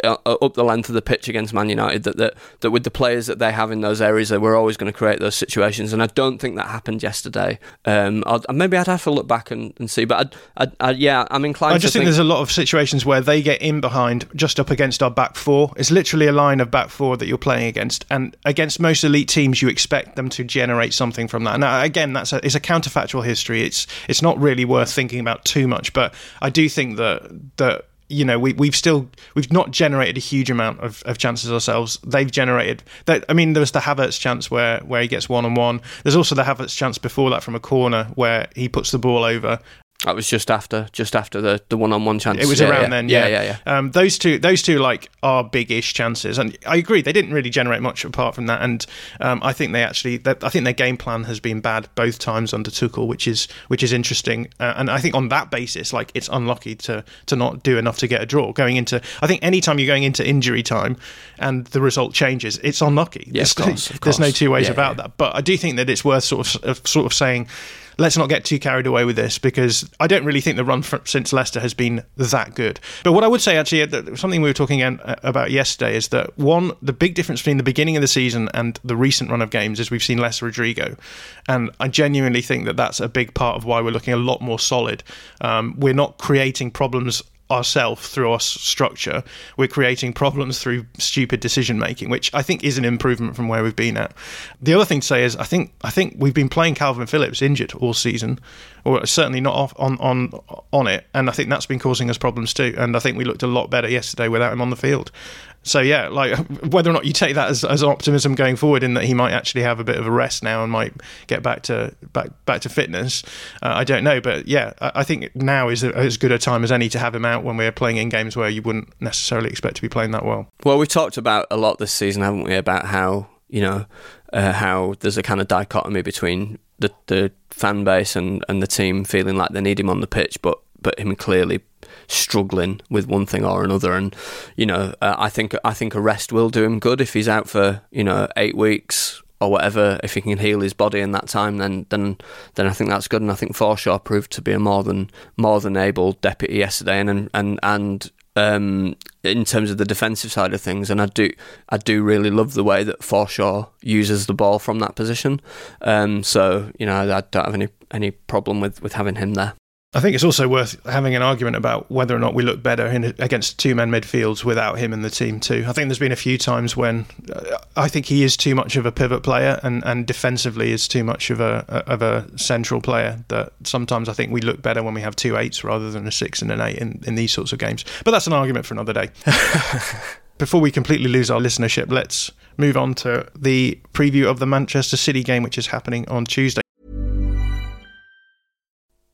up the length of the pitch against Man United that, that that with the players that they have in those areas they were always going to create those situations and I don't think that happened yesterday. Um, maybe I'd have to look back and, and see but I'd, I'd, I'd, yeah I'm inclined I just think, think, there's a lot of situations where they get in behind just up against our back four. It's literally a line of back four that you're playing against and against most elite teams you expect them to generate something from that. Now again that's a, it's a counterfactual history. It's it's not really worth thinking about too much but I do think that that you know, we, we've still we've not generated a huge amount of, of chances ourselves. They've generated that. I mean, there was the Havertz chance where where he gets one on one. There's also the Havertz chance before that from a corner where he puts the ball over that was just after, just after the, the one on one chance. It was yeah, around yeah. then, yeah, yeah, yeah. yeah. Um, those two, those two, like are big-ish chances, and I agree they didn't really generate much apart from that. And um, I think they actually, I think their game plan has been bad both times under Tuchel, which is which is interesting. Uh, and I think on that basis, like it's unlucky to to not do enough to get a draw going into. I think any time you're going into injury time and the result changes, it's unlucky. Yes, there's, of course, of there's no two ways yeah, about yeah. that. But I do think that it's worth sort of sort of saying let's not get too carried away with this because I don't really think the run since Leicester has been that good. But what I would say actually, uh, something we were talking uh, about yesterday is that one, the big difference between the beginning of the season and the recent run of games is we've seen less Rodrigo, and I genuinely think that that's a big part of why we're looking a lot more solid. Um, we're not creating problems ourselves through our structure, we're creating problems through stupid decision making, which I think is an improvement from where we've been at. The other thing to say is I think I think we've been playing Kalvin Phillips injured all season, or certainly not off on on on it, and I think that's been causing us problems too. And I think we looked a lot better yesterday without him on the field. So yeah, like whether or not you take that as, as optimism going forward, in that he might actually have a bit of a rest now and might get back to back back to fitness, uh, I don't know. But yeah, I, I think now is a, as good a time as any to have him out when we're playing in games where you wouldn't necessarily expect to be playing that well. Well, we talked about a lot this season, haven't we? About how you know uh, how there's a kind of dichotomy between the the fan base and, and the team feeling like they need him on the pitch, but but him clearly struggling with one thing or another. And you know, uh, I think I think a rest will do him good if he's out for you know eight weeks or whatever. If he can heal his body in that time, then then then I think that's good. And I think Forshaw proved to be a more than more than able deputy yesterday, and and and. Um, in terms of the defensive side of things, and I do, I do really love the way that Forshaw uses the ball from that position. Um, so you know, I don't have any any problem with, with having him there. I think it's also worth having an argument about whether or not we look better in, against two men midfields without him in the team too. I think there's been a few times when uh, I think he is too much of a pivot player and, and defensively is too much of a of a central player. That sometimes I think we look better when we have two eights rather than a six and an eight in, in these sorts of games. But that's an argument for another day. (laughs) Before we completely lose our listenership, let's move on to the preview of the Manchester City game, which is happening on Tuesday.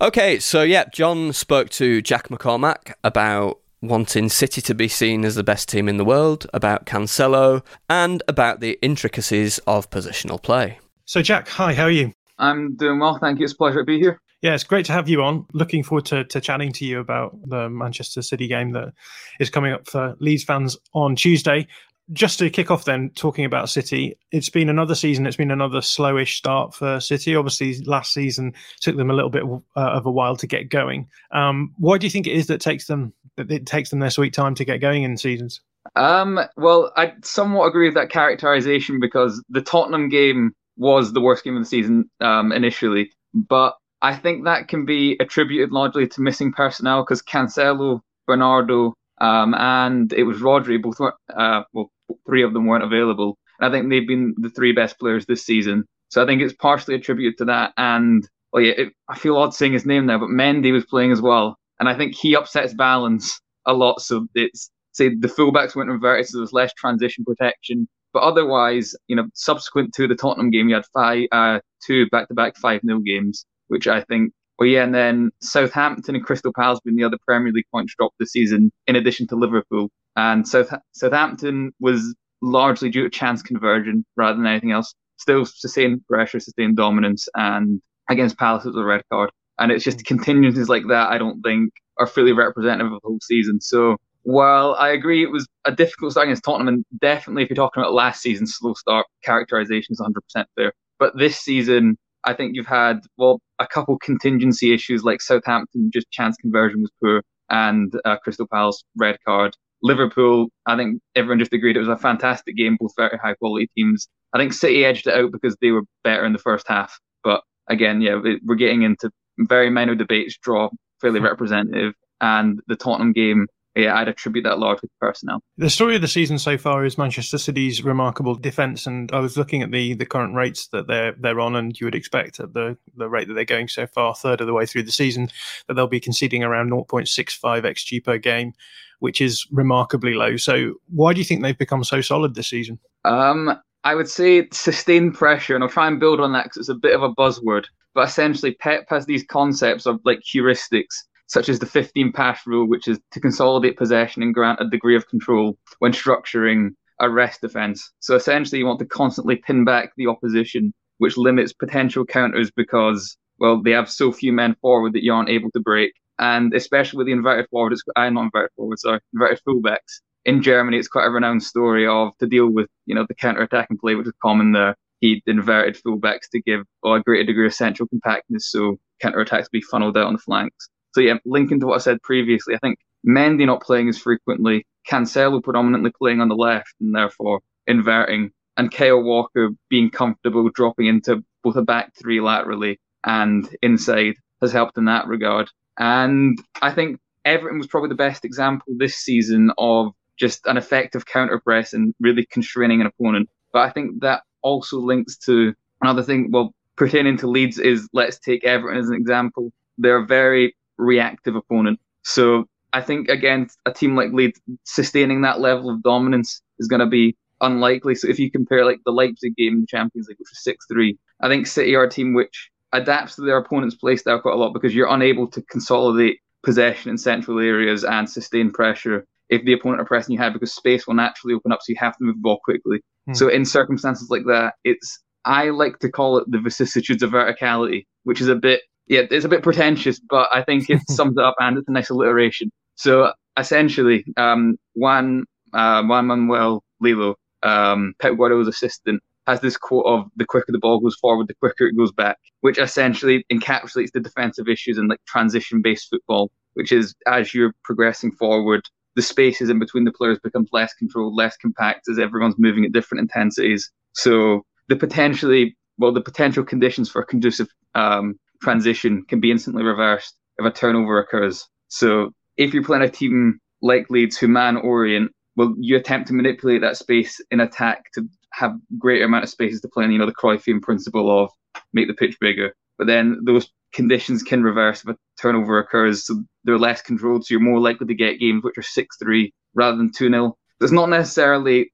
Okay, so yeah, John spoke to Jack McCormack about wanting City to be seen as the best team in the world, about Cancelo, and about the intricacies of positional play. So, Jack, hi, how are you? I'm doing well, thank you. It's a pleasure to be here. Yeah, it's great to have you on. Looking forward to, to chatting to you about the Manchester City game that is coming up for Leeds fans on Tuesday just to kick off then talking about city it's been another season it's been another slowish start for city. Obviously last season took them a little bit uh, of a while to get going. Um, why do you think it is that takes them that it takes them their sweet time to get going in seasons? Um, well i somewhat agree with that characterization because the tottenham game was the worst game of the season um, initially but i think that can be attributed largely to missing personnel because cancelo bernardo um, and it was Rodri. Both were, uh, well, three of them weren't available. I think they've been the three best players this season. So I think it's partially attributed to that. And oh yeah, it, I feel odd saying his name there, but Mendy was playing as well, and I think he upsets balance a lot. So it's say the fullbacks went inverted, so there's less transition protection. But otherwise, you know, subsequent to the Tottenham game, you had five, uh, two back-to-back five-nil games, which I think Well, yeah, and then Southampton and Crystal Palace been the other Premier League points dropped this season, in addition to Liverpool. And South- Southampton was largely due to chance conversion rather than anything else. Still sustained pressure, sustained dominance, and against Palace it was a red card. And it's just contingencies like that I don't think are fully representative of the whole season. So while I agree it was a difficult start against Tottenham, and definitely if you're talking about last season's slow start, characterization is 100% fair. But this season, I think you've had, well, a couple contingency issues like Southampton, just chance conversion was poor, and uh, Crystal Palace, red card. Liverpool, I think everyone just agreed it was a fantastic game, both very high quality teams. I think City edged it out because they were better in the first half. But again, yeah, we're getting into very minor debates, draw fairly representative. And the Tottenham game, yeah, I'd attribute that largely to personnel. The story of the season so far is Manchester City's remarkable defence, and I was looking at the the current rates that they're they're on, and you would expect at the the rate that they're going so far, third of the way through the season, that they'll be conceding around 0.65 xg per game, which is remarkably low. So, why do you think they've become so solid this season? Um, I would say sustained pressure, and I'll try and build on that because it's a bit of a buzzword. But essentially, Pep has these concepts of like heuristics such as the 15 pass rule, which is to consolidate possession and grant a degree of control when structuring a rest defense. So essentially, you want to constantly pin back the opposition, which limits potential counters because, well, they have so few men forward that you aren't able to break. And especially with the inverted forward, it's, I'm not inverted forward, sorry, inverted fullbacks. In Germany, it's quite a renowned story of to deal with, you know, the counter-attacking play, which is common there. He inverted fullbacks to give a greater degree of central compactness, so counter-attacks be funneled out on the flanks. So yeah, linking to what I said previously, I think Mendy not playing as frequently, Cancelo predominantly playing on the left and therefore inverting, and Kyle Walker being comfortable dropping into both a back three laterally and inside has helped in that regard. And I think Everton was probably the best example this season of just an effective counter press and really constraining an opponent. But I think that also links to another thing. Well, pertaining to Leeds is let's take Everton as an example. They're very reactive opponent. So I think against a team like Leeds, sustaining that level of dominance is going to be unlikely. So if you compare like the Leipzig game in the Champions League, which was six three, I think City are a team which adapts to their opponent's play style quite a lot because you're unable to consolidate possession in central areas and sustain pressure if the opponent are pressing you hard because space will naturally open up, so you have to move the ball quickly. Hmm. So in circumstances like that, it's I like to call it the vicissitudes of verticality, which is a bit yeah, it's a bit pretentious, but I think it (laughs) sums it up and it's a nice alliteration. So essentially, um, Juan uh, Juan Manuel Lillo, um, Pep Guardiola's assistant, has this quote of the quicker the ball goes forward, the quicker it goes back, which essentially encapsulates the defensive issues in like transition based football, which is as you're progressing forward, the spaces in between the players becomes less controlled, less compact as everyone's moving at different intensities. So the potentially well, the potential conditions for a conducive um, transition can be instantly reversed if a turnover occurs. So if you're playing a team like Leeds who man orient, well, you attempt to manipulate that space in attack to have greater amount of spaces to play in, you know, the Cruyffian principle of make the pitch bigger. But then those conditions can reverse if a turnover occurs, so they're less controlled, so you're more likely to get games which are 6 3 rather than 2 0. It's not necessarily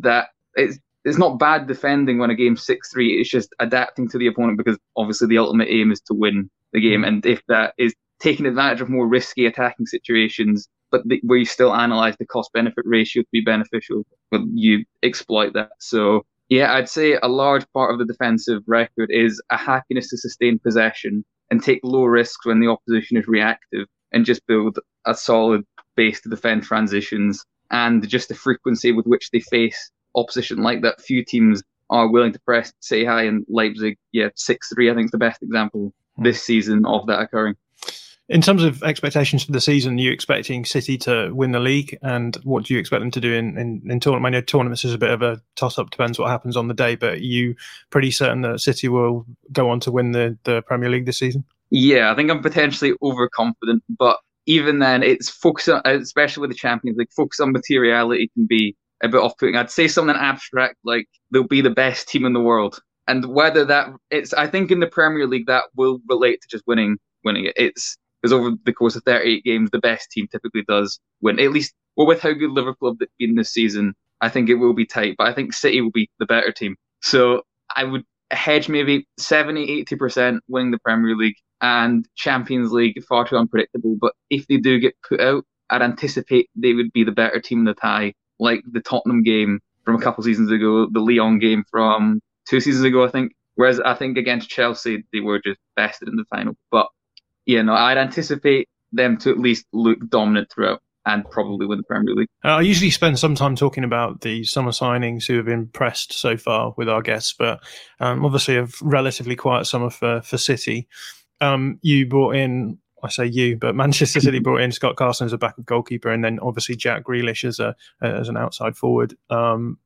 that it's it's not bad defending when a game's 6 3, it's just adapting to the opponent because obviously the ultimate aim is to win the game. Mm-hmm. And if that is taking advantage of more risky attacking situations, but the, where you still analyze the cost benefit ratio to be beneficial, but you exploit that. So yeah, I'd say a large part of the defensive record is a happiness to sustain possession and take low risks when the opposition is reactive and just build a solid base to defend transitions and just the frequency with which they face opposition like that. Few teams are willing to press City high and Leipzig, yeah, 6 3, I think is the best example hmm. this season of that occurring. In terms of expectations for the season, are you expecting City to win the league? And what do you expect them to do in, in, in tournament? I know tournaments is a bit of a toss up, depends what happens on the day, but are you pretty certain that City will go on to win the, the Premier League this season? Yeah, I think I'm potentially overconfident, but even then, it's focus on, especially with the Champions League, focus on materiality can be a bit off putting. I'd say something abstract like they'll be the best team in the world. And whether that it's, I think in the Premier League that will relate to just winning, winning it. It's because over the course of 38 games, the best team typically does win. At least, well, with how good Liverpool have been this season, I think it will be tight. But I think City will be the better team. So I would hedge maybe 70, 80% winning the Premier League and Champions League far too unpredictable. But if they do get put out, I'd anticipate they would be the better team in the tie, like the Tottenham game from a couple seasons ago, the Lyon game from two seasons ago, I think. Whereas I think against Chelsea, they were just bested in the final. But yeah, no, I'd anticipate them to at least look dominant throughout and probably win the Premier League. Uh, I usually spend some time talking about the summer signings who have impressed so far with our guests, but um, obviously a relatively quiet summer for for City. Um, you brought in, I say you, but Manchester City (laughs) brought in Scott Carson as a backup goalkeeper, and then obviously Jack Grealish as a as an outside forward. Um,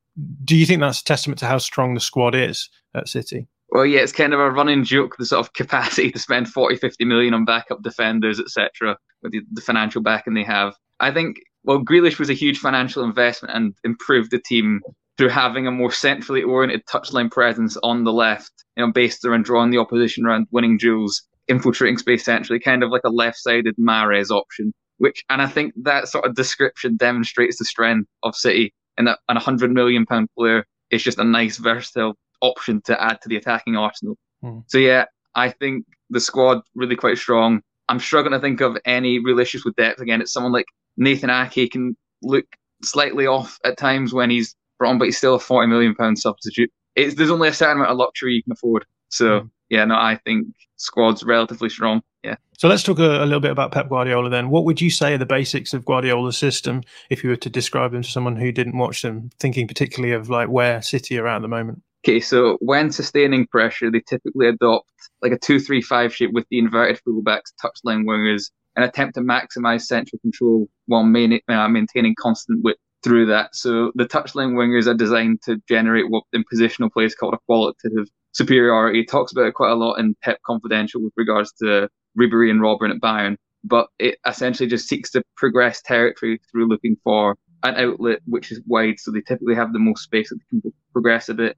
do you think that's a testament to how strong the squad is at City? Well, yeah, it's kind of a running joke, the sort of (laughs) capacity to spend 40, 50 million on backup defenders, etc., with the, the financial backing they have. I think, well, Grealish was a huge financial investment and improved the team through having a more centrally oriented touchline presence on the left, you know, based around drawing the opposition around winning duels, infiltrating space centrally, kind of like a left-sided Mahrez option. Which, and I think that sort of description demonstrates the strength of City, and that an 100 million pound player is just a nice, versatile option to add to the attacking arsenal. Hmm. So yeah, I think the squad really quite strong. I'm struggling to think of any real issues with depth. Again, it's someone like Nathan Ake can look slightly off at times when he's brought on, but he's still a forty million pound substitute. It's there's only a certain amount of luxury you can afford. So mm. Yeah, no, I think squad's relatively strong. Yeah. So let's talk a, a, little bit about Pep Guardiola then. What would you say are the basics of Guardiola's system if you were to describe them to someone who didn't watch them, thinking particularly of like where City are at, at the moment? Okay, so when sustaining pressure, they typically adopt like a 2 3 5 shape with the inverted fullbacks, touchline wingers, and attempt to maximize central control while main, uh, maintaining constant width through that. So the touchline wingers are designed to generate what in positional play is called a qualitative superiority. It talks about it quite a lot in Pep Confidential with regards to Ribery and Robben at Bayern, but it essentially just seeks to progress territory through looking for an outlet which is wide, so they typically have the most space that they can progress a bit.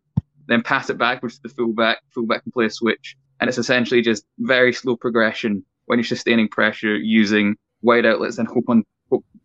Then pass it backwards to the fullback. Fullback can play a switch, and it's essentially just very slow progression when you're sustaining pressure using wide outlets and hope on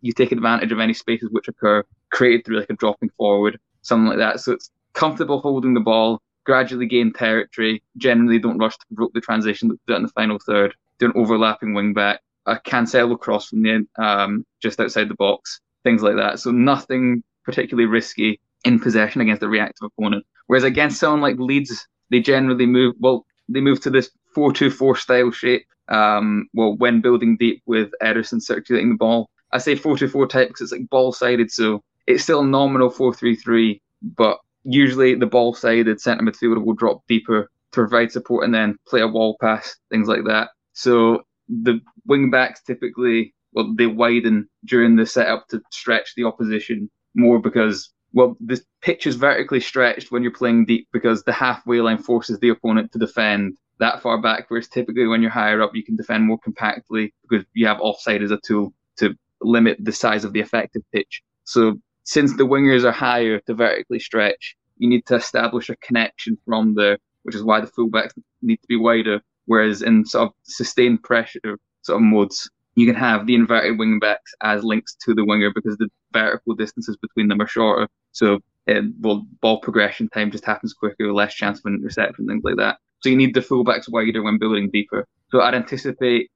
you take advantage of any spaces which occur created through like a dropping forward, something like that. So it's comfortable holding the ball, gradually gain territory, generally don't rush to provoke the transition, do it in the final third, do an overlapping wing back, a Cancelo cross from the um, just outside the box, things like that. So nothing particularly risky in possession against a reactive opponent. Whereas against someone like Leeds, they generally move well, they move to this 4-2-4 style shape um, well, when building deep with Ederson circulating the ball. I say 4 2 4 type because it's like ball sided, so it's still nominal 4 3 3, but usually the ball sided centre midfielder will drop deeper to provide support and then play a wall pass, things like that. So the wing backs typically, well, they widen during the setup to stretch the opposition more because, well, the pitch is vertically stretched when you're playing deep because the halfway line forces the opponent to defend that far back, whereas typically when you're higher up, you can defend more compactly because you have offside as a tool to limit the size of the effective pitch. So since the wingers are higher to vertically stretch, you need to establish a connection from there, which is why the fullbacks need to be wider. Whereas in sort of sustained pressure sort of modes, you can have the inverted wing backs as links to the winger because the vertical distances between them are shorter. So it, well, ball progression time just happens quicker, less chance of an interception, things like that. So you need the fullbacks wider when building deeper. So I'd anticipate.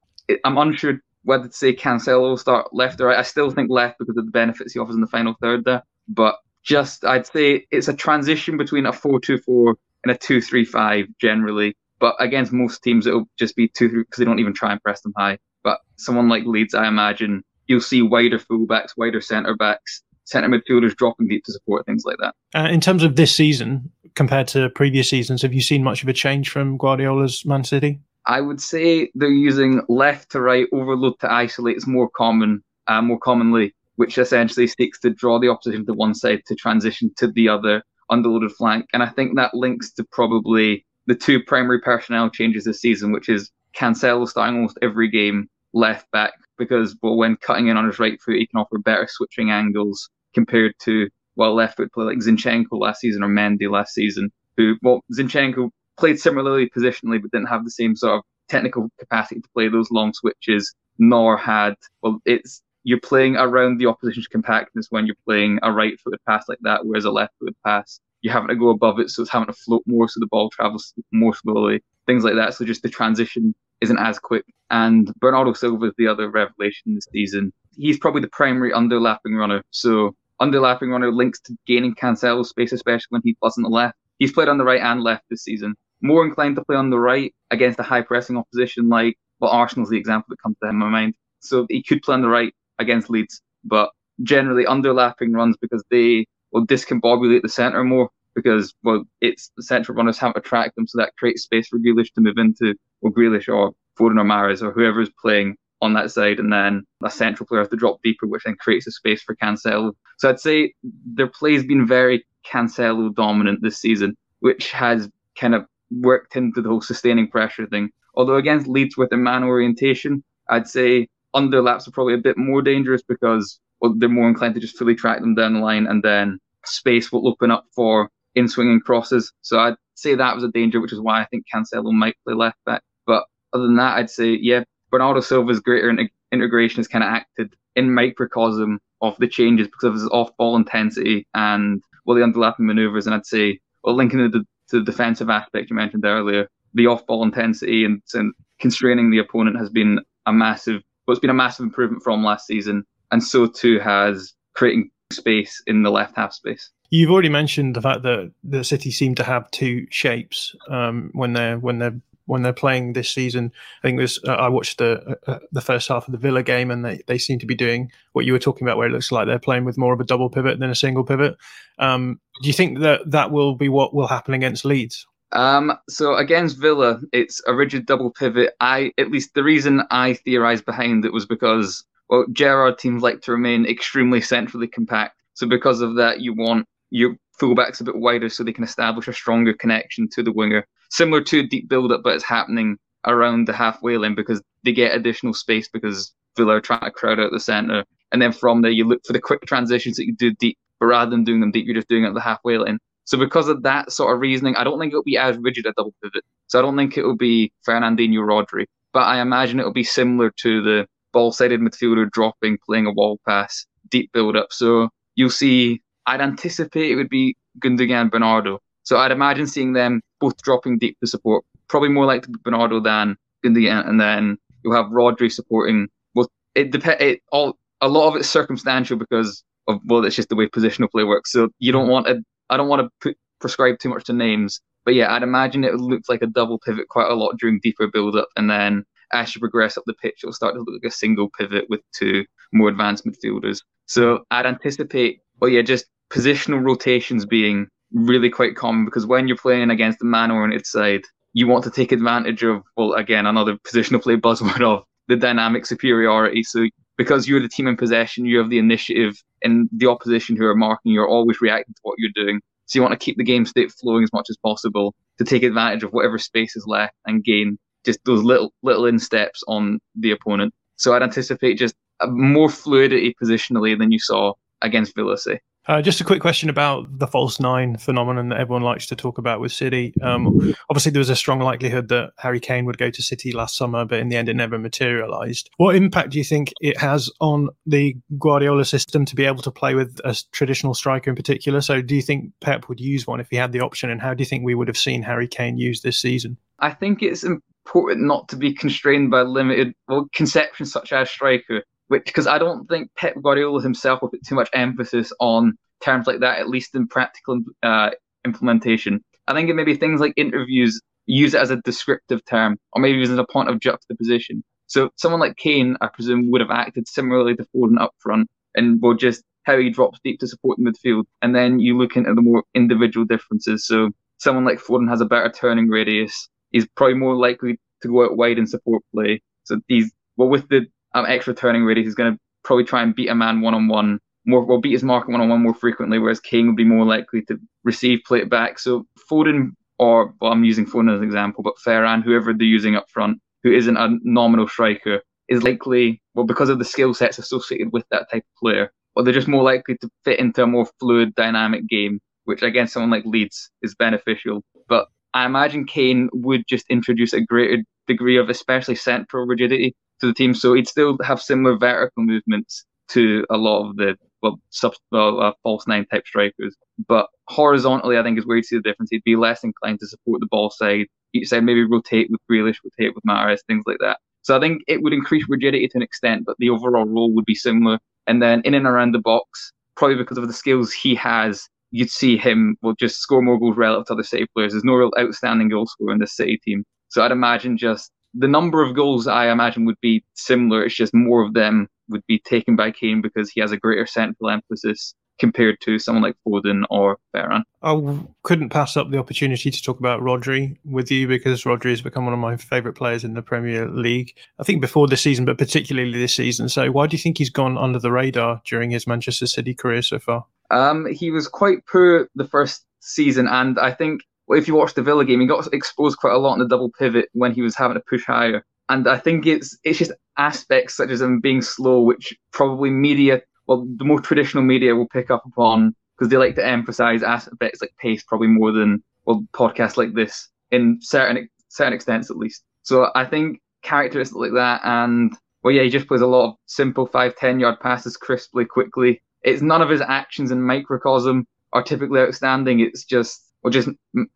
I'm unsure whether to say Cancelo start left or right. I still think left because of the benefits he offers in the final third there. But just I'd say it's a transition between a 4-2-4 and a 2-3-5 generally. But against most teams, it'll just be 2 3 because they don't even try and press them high. But someone like Leeds, I imagine you'll see wider fullbacks, wider centre backs, centre midfielders dropping deep to support things like that. Uh, in terms of this season compared to previous seasons, have you seen much of a change from Guardiola's Man City? I would say they're using left to right overload to isolate is more common, uh, more commonly, which essentially seeks to draw the opposition to one side to transition to the other underloaded flank. And I think that links to probably the two primary personnel changes this season, which is Cancelo starting almost every game left back because well, when cutting in on his right foot, he can offer better switching angles compared to well left foot play like Zinchenko last season or Mendy last season. Who well Zinchenko played similarly positionally but didn't have the same sort of technical capacity to play those long switches, nor had well it's you're playing around the opposition's compactness when you're playing a right footed pass like that, whereas a left footed pass you're having to go above it, so it's having to float more, so the ball travels more slowly, things like that. So just the transition isn't as quick. And Bernardo Silva is the other revelation this season. He's probably the primary underlapping runner. So underlapping runner links to gaining Cancelo space, especially when he plays on the left. He's played on the right and left this season. More inclined to play on the right against a high pressing opposition like well, Arsenal's the example that comes to my mind. So he could play on the right against Leeds, but generally underlapping runs because they will discombobulate the centre more because well, it's the central runners haven't track them, so that creates space for Grealish to move into, or Grealish or Foden or Mahrez or whoever's playing on that side, and then a central player has to drop deeper, which then creates a space for Cancel. So I'd say their play's been very Cancelo dominant this season, which has kind of worked into the whole sustaining pressure thing. Although against Leeds with a man orientation, I'd say underlaps are probably a bit more dangerous because well, they're more inclined to just fully track them down the line and then space will open up for in swinging crosses. So I'd say that was a danger, which is why I think Cancelo might play left back. But other than that, I'd say, yeah, Bernardo Silva's greater in- integration has kind of acted in microcosm of the changes because of his off ball intensity and well, the underlapping maneuvers. And I'd say, well, linking to the, to the defensive aspect you mentioned earlier, the off ball intensity and, and constraining the opponent has been a massive, well, it's been a massive improvement from last season. And so too has creating space in the left half space. You've already mentioned the fact that the City seem to have two shapes um, when they're when they're when they're playing this season. I think this. Uh, I watched the uh, the first half of the Villa game, and they, they seem to be doing what you were talking about, where it looks like they're playing with more of a double pivot than a single pivot. Um, do you think that that will be what will happen against Leeds? Um, so against Villa, it's a rigid double pivot. I at least the reason I theorized behind it was because well, Gerrard teams like to remain extremely centrally compact. So because of that, you want your fullbacks a bit wider so they can establish a stronger connection to the winger, similar to a deep build-up, but it's happening around the halfway line because they get additional space because Villa are trying to crowd out the centre. And then from there, you look for the quick transitions that you do deep, but rather than doing them deep, you're just doing it at the halfway line. So because of that sort of reasoning, I don't think it'll be as rigid a double pivot. So I don't think it'll be Fernandinho Rodri, but I imagine it'll be similar to the ball-sided midfielder dropping, playing a wall pass, deep build-up. So you'll see I'd anticipate it would be Gundogan Bernardo. So I'd imagine seeing them both dropping deep to support. Probably more likely Bernardo than Gundogan, and then you'll have Rodri supporting. Well, it depends. It all a lot of it's circumstantial because of well, it's just the way positional play works. So you don't want to. I don't want to put prescribe too much to names, but yeah, I'd imagine it would look like a double pivot quite a lot during deeper build up, and then as you progress up the pitch, it'll start to look like a single pivot with two more advanced midfielders. So I'd anticipate but yeah, just positional rotations being really quite common because when you're playing against the man oriented side, you want to take advantage of, well, again, another (laughs) positional play buzzword of the dynamic superiority. So because you're the team in possession, you have the initiative, and the opposition who are marking, you're always reacting to what you're doing. So you want to keep the game state flowing as much as possible to take advantage of whatever space is left and gain just those little little insteps on the opponent. So I'd anticipate just more fluidity positionally than you saw against Villa. Say. Uh, just a quick question about the false nine phenomenon that everyone likes to talk about with City. Um, obviously, there was a strong likelihood that Harry Kane would go to City last summer, but in the end, it never materialised. What impact do you think it has on the Guardiola system to be able to play with a traditional striker in particular? So, do you think Pep would use one if he had the option, and how do you think we would have seen Harry Kane used this season? I think it's important not to be constrained by limited well, conceptions such as striker which because I don't think Pep Guardiola himself will put too much emphasis on terms like that, at least in practical uh, implementation. I think it may be things like interviews use it as a descriptive term, or maybe even as a point of juxtaposition. So someone like Kane, I presume, would have acted similarly to Foden up front, and will just how he drops deep to support the midfield, and then you look into the more individual differences. So someone like Foden has a better turning radius. He's probably more likely to go out wide and support play. So these, well, with the um, extra turning radius, he's going to probably try and beat a man one on one more, well, beat his mark one on one more frequently, whereas Kane would be more likely to receive play back. So Foden, or well, I'm using Foden as an example, but Ferran, whoever they're using up front, who isn't a nominal striker, is likely, well, because of the skill sets associated with that type of player, well, they're just more likely to fit into a more fluid, dynamic game, which against someone like Leeds is beneficial. But I imagine Kane would just introduce a greater degree of especially central rigidity to the team. So he'd still have similar vertical movements to a lot of the well, sub, well uh, false nine type strikers. But horizontally, I think is where you see the difference. He'd be less inclined to support the ball side. Each side maybe rotate with Grealish, rotate with Mahrez, things like that. So I think it would increase rigidity to an extent, but the overall role would be similar. And then in and around the box, probably because of the skills he has, you'd see him will just score more goals relative to other City players. There's no real outstanding goal scorer in this City team. So I'd imagine just the number of goals I imagine would be similar. It's just more of them would be taken by Kane because he has a greater central emphasis compared to someone like Foden or Ferran. I couldn't pass up the opportunity to talk about Rodri with you because Rodri has become one of my favourite players in the Premier League. I think before this season, but particularly this season. So, why do you think he's gone under the radar during his Manchester City career so far? Um, he was quite poor the first season, and I think if you watch the Villa game, he got exposed quite a lot in the double pivot when he was having to push higher. And I think it's it's just aspects such as him being slow, which probably media, well, the more traditional media will pick up upon because they like to emphasize aspects like pace probably more than well podcasts like this in certain certain extents at least. So I think characteristics like that, and well, yeah, he just plays a lot of simple five ten yard passes crisply, quickly. It's none of his actions in microcosm are typically outstanding. It's just or just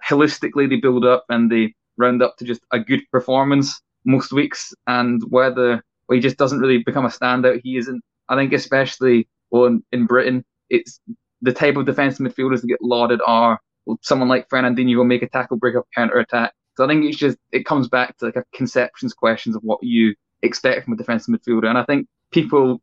holistically they build up and they round up to just a good performance most weeks. And whether well, he just doesn't really become a standout, he isn't. I think especially well in, in Britain, it's the type of defensive midfielders that get lauded are well, someone like Fernandinho will make a tackle, break up, counter attack. So I think it's just it comes back to like a conceptions questions of what you expect from a defensive midfielder, and I think people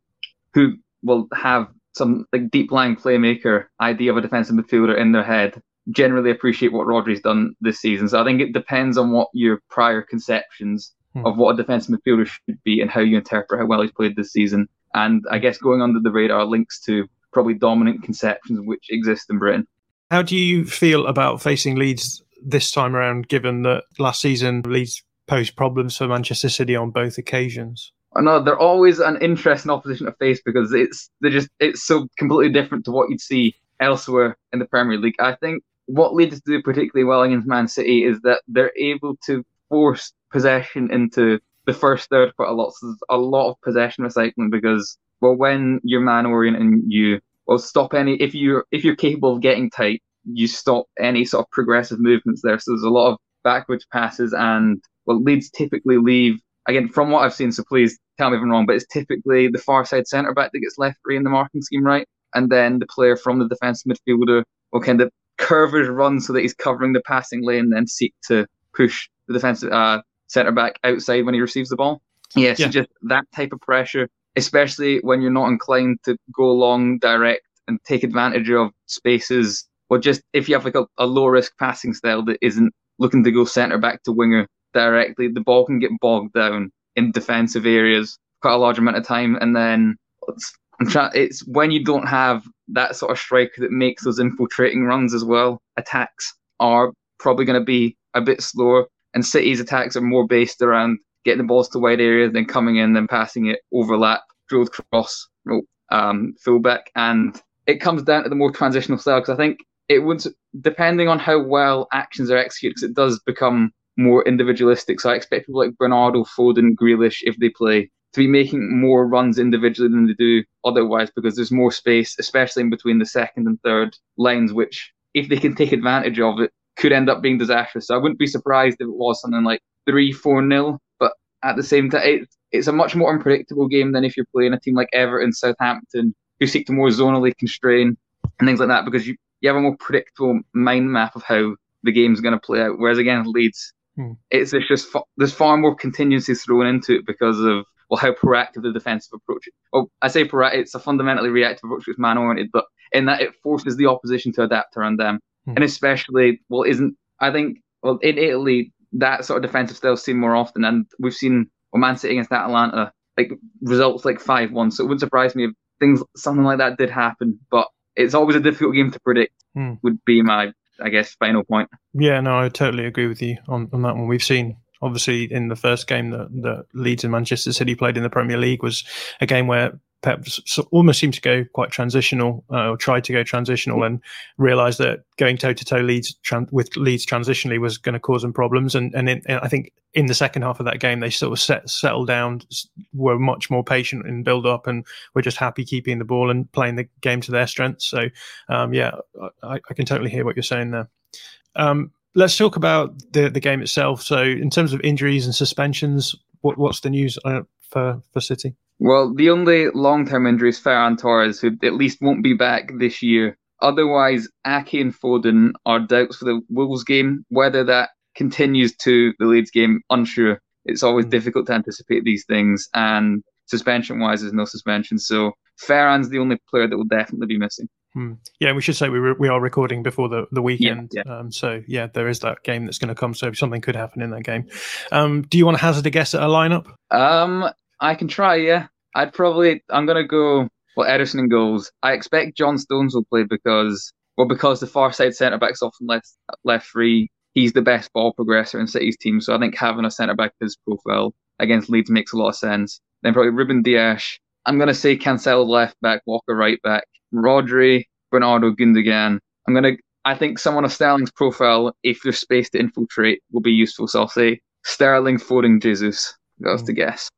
who will have some like deep lying playmaker idea of a defensive midfielder in their head generally appreciate what Rodri's done this season. So I think it depends on what your prior conceptions hmm. of what a defensive midfielder should be and how you interpret how well he's played this season. And I guess going under the radar links to probably dominant conceptions which exist in Britain. How do you feel about facing Leeds this time around, given that last season Leeds posed problems for Manchester City on both occasions? I know they're always an interesting opposition to face because it's they're just it's so completely different to what you'd see elsewhere in the Premier League. I think what Leeds do particularly well against Man City is that they're able to force possession into the first third quite a lot. So there's a lot of possession recycling because well, when you're man oriented and you well stop any if you're if you're capable of getting tight, you stop any sort of progressive movements there. So there's a lot of backwards passes and well Leeds typically leave again from what I've seen. So please tell me if I'm wrong, but it's typically the far side centre back that gets left free in the marking scheme, right? And then the player from the defensive midfielder will kind of curve his run so that he's covering the passing lane, then seek to push the defensive uh, centre back outside when he receives the ball. Yes, yeah, so just that type of pressure, especially when you're not inclined to go long direct and take advantage of spaces, or just if you have like a, a low risk passing style that isn't looking to go centre back to winger directly, the ball can get bogged down in defensive areas quite a large amount of time, and then trying. It's when you don't have that sort of striker that makes those infiltrating runs as well. Attacks are probably going to be a bit slower, and City's attacks are more based around getting the balls to wide areas, then coming in, then passing it, overlap, drilled cross, um, fullback, and it comes down to the more transitional style because I think it would, depending on how well actions are executed, because it does become more individualistic. So I expect people like Bernardo, Foden, Grealish, if they play, to be making more runs individually than they do otherwise because there's more space, especially in between the second and third lines, which, if they can take advantage of it, could end up being disastrous. So I wouldn't be surprised if it was something like 3 4 nil. But at the same time, it, it's a much more unpredictable game than if you're playing a team like Everton, Southampton, who seek to more zonally constrain and things like that because you, you have a more predictable mind map of how the game's going to play out. Whereas again, Leeds, hmm. it's, it's just there's far more contingencies thrown into it because of well, how proactive the defensive approach is. Well, I say proactive, it's a fundamentally reactive approach, it's man oriented, but in that it forces the opposition to adapt around them. Hmm. And especially, well, isn't, I think, well, in Italy, that sort of defensive style seen more often. And we've seen, well, Man City against Atalanta, like results like 5 1. So it wouldn't surprise me if things, something like that did happen. But it's always a difficult game to predict, hmm. would be my, I guess, final point. Yeah, no, I totally agree with you on, on that one. We've seen obviously in the first game that, that Leeds and Manchester City played in the Premier League was a game where Pep almost seemed to go quite transitional, uh, or tried to go transitional, and realised that going toe to toe Leeds tran- with Leeds transitionally was going to cause them problems. And and, and, I think in the second half of that game, they sort of set, settled down, were much more patient in build up, and were just happy keeping the ball and playing the game to their strengths. So, um, yeah, I, I, can totally hear what you're saying there. Um, let's talk about the the game itself. So, in terms of injuries and suspensions, what, what's the news uh, for for City? Well, the only long term injury is Ferran Torres, who at least won't be back this year. Otherwise, Ake and Foden are doubts for the Wolves game. Whether that continues to the Leeds game, unsure. It's always mm. difficult to anticipate these things, and suspension wise, there's no suspension. So Ferran's the only player that will definitely be missing. Hmm. Yeah, we should say we re- we are recording before the, the weekend. Yeah, yeah. Um, so yeah, there is that game that's going to come. So something could happen in that game. Um, do you want to hazard a guess at a lineup? Um, I can try. Yeah, I'd probably. I'm going to go. Well, Ederson in goals. I expect John Stones will play because well because the far side centre backs often left left free he's the best ball progressor in City's team. So I think having a centre back his profile against Leeds makes a lot of sense. Then probably Ruben Dias. I'm going to say Cancelo left back, Walker right back, Rodri, Bernardo Gundogan. I'm to, I think someone of Sterling's profile, if there's space to infiltrate, will be useful. So I'll say Sterling, Foden, Jesus. That's mm. the guess.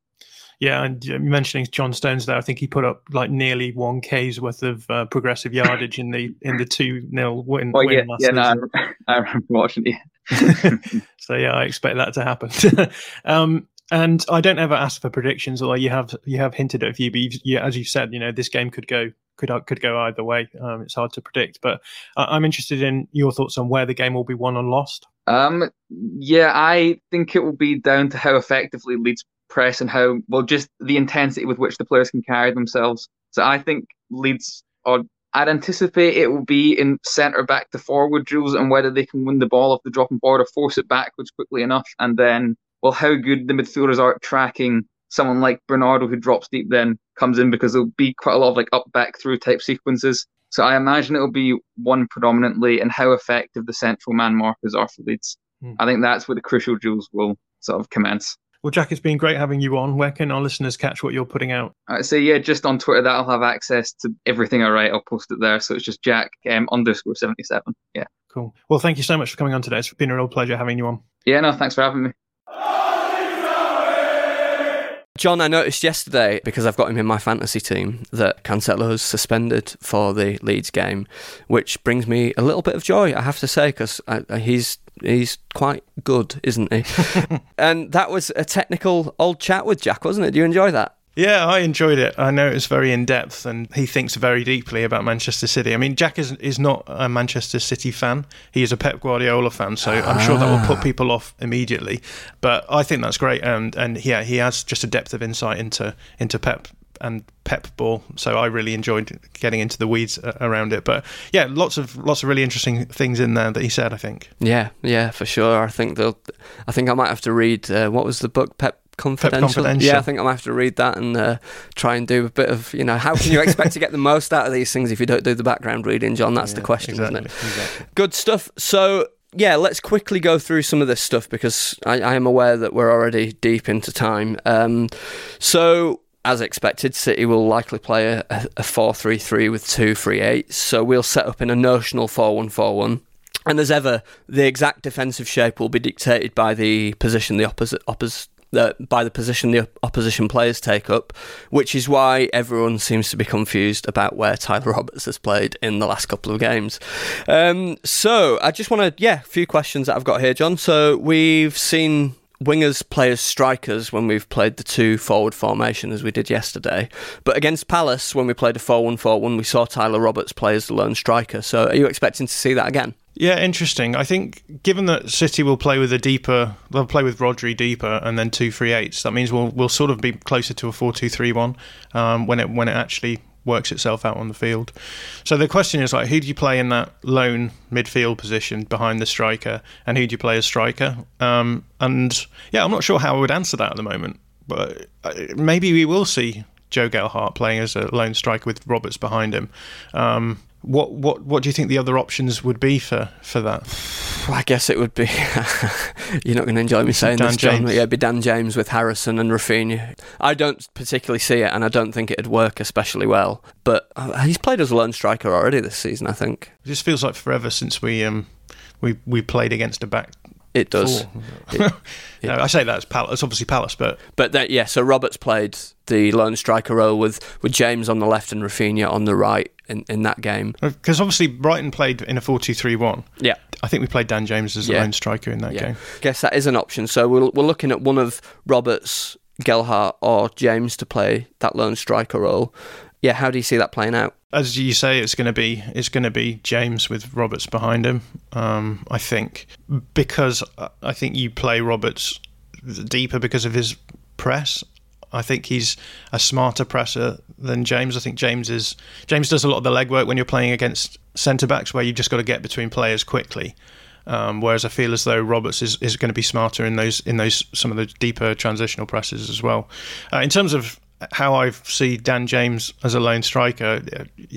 Yeah, and mentioning John Stones there, I think he put up like nearly one K's worth of uh, progressive yardage in the in the two 0 win. Oh yeah, yeah, no, I, (laughs) I remember watching it. (laughs) so yeah, I expect that to happen. (laughs) um, and I don't ever ask for predictions, although you have you have hinted at a few. But you, as you said, you know this game could go could could go either way. Um, it's hard to predict, but I'm interested in your thoughts on where the game will be won and lost. Um, yeah, I think it will be down to how effectively Leeds press and how well just the intensity with which the players can carry themselves. So I think Leeds or I'd anticipate it will be in centre back to forward drills and whether they can win the ball off the dropping board or force it backwards quickly enough. And then, well, how good the midfielders are at tracking someone like Bernardo who drops deep then comes in because there'll be quite a lot of like up back through type sequences. So I imagine it'll be one predominantly and how effective the central man markers are for Leeds. Hmm. I think that's where the crucial drills will sort of commence. Well, Jack, it's been great having you on. Where can our listeners catch what you're putting out? Uh, so yeah, just on Twitter, that'll have access to everything I write. I'll post it there. So it's just Jack um, underscore seventy seven. Yeah. Cool. Well, thank you so much for coming on today. It's been a real pleasure having you on. Yeah, no, thanks for having me. John, I noticed yesterday, because I've got him in my fantasy team, that Cancelo is suspended for the Leeds game, which brings me a little bit of joy, I have to say, because he's he's quite good, isn't he? (laughs) and that was a technical old chat with Jack, wasn't it? Do you enjoy that? Yeah, I enjoyed it. I know it was very in depth, and he thinks very deeply about Manchester City. I mean, Jack is is not a Manchester City fan; he is a Pep Guardiola fan. So I'm sure that will put ah. people off immediately. But I think that's great, and and yeah, he has just a depth of insight into into Pep and pep ball so i really enjoyed getting into the weeds around it but yeah lots of lots of really interesting things in there that he said i think yeah yeah for sure i think they'll i think i might have to read uh, what was the book pep Confidential. Confidential. Yeah, I think I'm gonna have to read that and uh, try and do a bit of you know how can you expect to get the most out of these things if you don't do the background reading, John? That's yeah, the question, exactly, isn't it? Exactly. Good stuff. So yeah, let's quickly go through some of this stuff because I, I am aware that we're already deep into time. Um, so as expected, City will likely play a, a 4-3-3 with two free eights. So we'll set up in a notional 4-1-4-1. And as ever, the exact defensive shape will be dictated by the position the opposite opposite uh, by the position the opposition players take up, which is why everyone seems to be confused about where Tyler (laughs) Roberts has played in the last couple of games. Um, so I just want to, yeah, a few questions that I've got here, John. So we've seen wingers play as strikers when we've played the two forward formation as we did yesterday. But against Palace, when we played a 4 1 4 1, we saw Tyler Roberts play as the lone striker. So are you expecting to see that again? Yeah, interesting. I think given that City will play with a deeper, they'll play with Rodri deeper and then two three eights. That means we'll we'll sort of be closer to a four two three one um, when it when it actually works itself out on the field. So the question is like, who do you play in that lone midfield position behind the striker, and who do you play as striker? Um, and yeah, I'm not sure how I would answer that at the moment, but uh, maybe we will see Joe Gelhardt playing as a lone striker with Roberts behind him. Um, what what what do you think the other options would be for for that? (sighs) I guess it would be. (laughs) you're not going to enjoy me saying Dan this, John. James. Yeah, it'd be Dan James with Harrison and Raphinha. I don't particularly see it, and I don't think it'd work especially well. But uh, he's played as a lone striker already this season. I think it just feels like forever since we um we we played against a back It does. Four. (laughs) (laughs) no, I say that as Palace. It's obviously Palace, but But that, yeah, so Roberts played the lone striker role with, with James on the left and Raphinha on the right in, in that game. because obviously Brighton played in a 4-2-3-1. Yeah. I think we played Dan James as the Yeah. lone striker in that Yeah, game. guess that is an option. So we're, we're looking at one of Roberts, Gelhardt, or James to play that lone striker role. Yeah, how do you see that playing out? As you say, it's going to be it's going to be James with Roberts behind him. Um, I think because I think you play Roberts deeper because of his press. I think he's a smarter presser than James. I think James is James does a lot of the legwork when you're playing against centre backs, where you've just got to get between players quickly. Um, whereas I feel as though Roberts is, is going to be smarter in those in those some of the deeper transitional presses as well. Uh, in terms of how I see Dan James as a lone striker,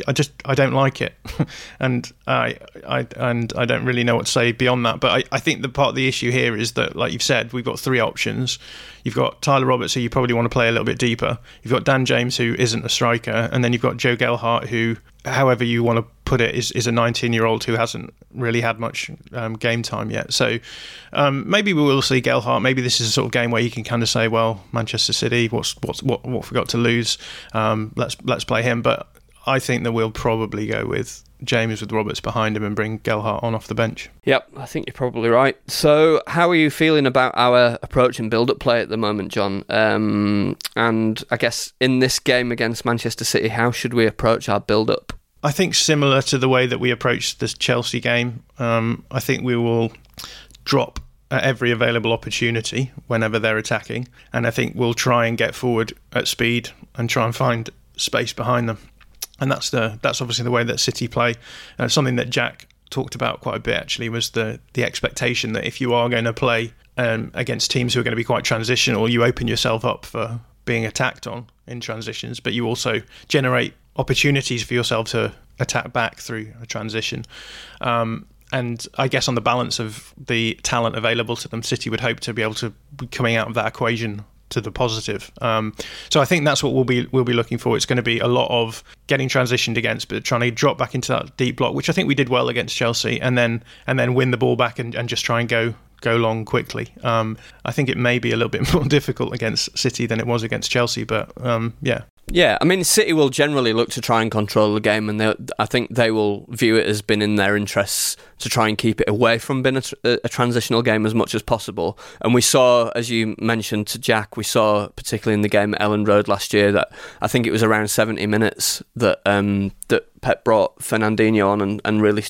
I just I don't like it, (laughs) and I I and I don't really know what to say beyond that. But I, I think the part of the issue here is that, like you've said, we've got three options. You've got Tyler Roberts, who you probably want to play a little bit deeper. You've got Dan James, who isn't a striker, and then you've got Joe Gelhardt, who, however you want to put it, is, is a 19 year old who hasn't really had much um, game time yet. So um, maybe we will see Gelhardt. Maybe this is a sort of game where you can kind of say, well, Manchester City, what's what's what what we got to lose? Um, let's let's play him. But I think that we'll probably go with James with Roberts behind him and bring Gelhardt on off the bench. Yep, I think you're probably right. So, how are you feeling about our approach and build up play at the moment, John? Um, and I guess in this game against Manchester City, how should we approach our build up? I think similar to the way that we approached this Chelsea game. Um, I think we will drop at every available opportunity whenever they're attacking, and I think we'll try and get forward at speed and try and find space behind them. And that's the that's obviously the way that City play. Uh, something that Jack talked about quite a bit actually was the the expectation that if you are going to play um, against teams who are going to be quite transitional, you open yourself up for being attacked on in transitions, but you also generate opportunities for yourself to attack back through a transition. Um, and I guess on the balance of the talent available to them, City would hope to be able to be coming out of that equation to the positive. Um, so I think that's what we'll be we'll be looking for. It's going to be a lot of getting transitioned against, but trying to drop back into that deep block, which I think we did well against Chelsea, and then and then win the ball back and, and just try and go go long quickly. Um, I think it may be a little bit (laughs) more difficult against City than it was against Chelsea, but um, yeah, Yeah, I mean, City will generally look to try and control the game, and they, I think they will view it as being in their interests to try and keep it away from being a, a transitional game as much as possible. And we saw, as you mentioned to Jack, we saw particularly in the game at Elland Road last year that I think it was around 70 minutes that um, that Pep brought Fernandinho on and, and really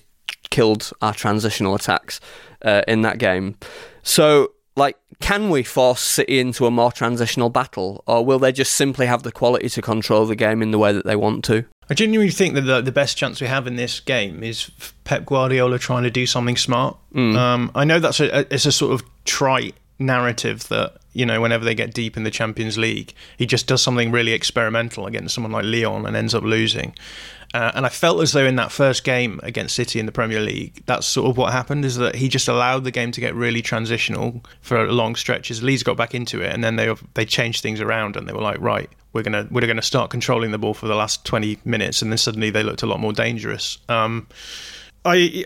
killed our transitional attacks uh, in that game. So, like, can we force City into a more transitional battle, or will they just simply have the quality to control the game in the way that they want to? I genuinely think that the, the best chance we have in this game is Pep Guardiola trying to do something smart. Um, I know that's a, it's a sort of trite narrative that you know whenever they get deep in the Champions League, he just does something really experimental against someone like Lyon and ends up losing. Uh, and I felt as though in that first game against City in the Premier League, that's sort of what happened. Is that he just allowed the game to get really transitional for long stretches. Leeds got back into it, and then they they changed things around, and they were like, right, we're gonna we're gonna start controlling the ball for the last twenty minutes, and then suddenly they looked a lot more dangerous. Um, I,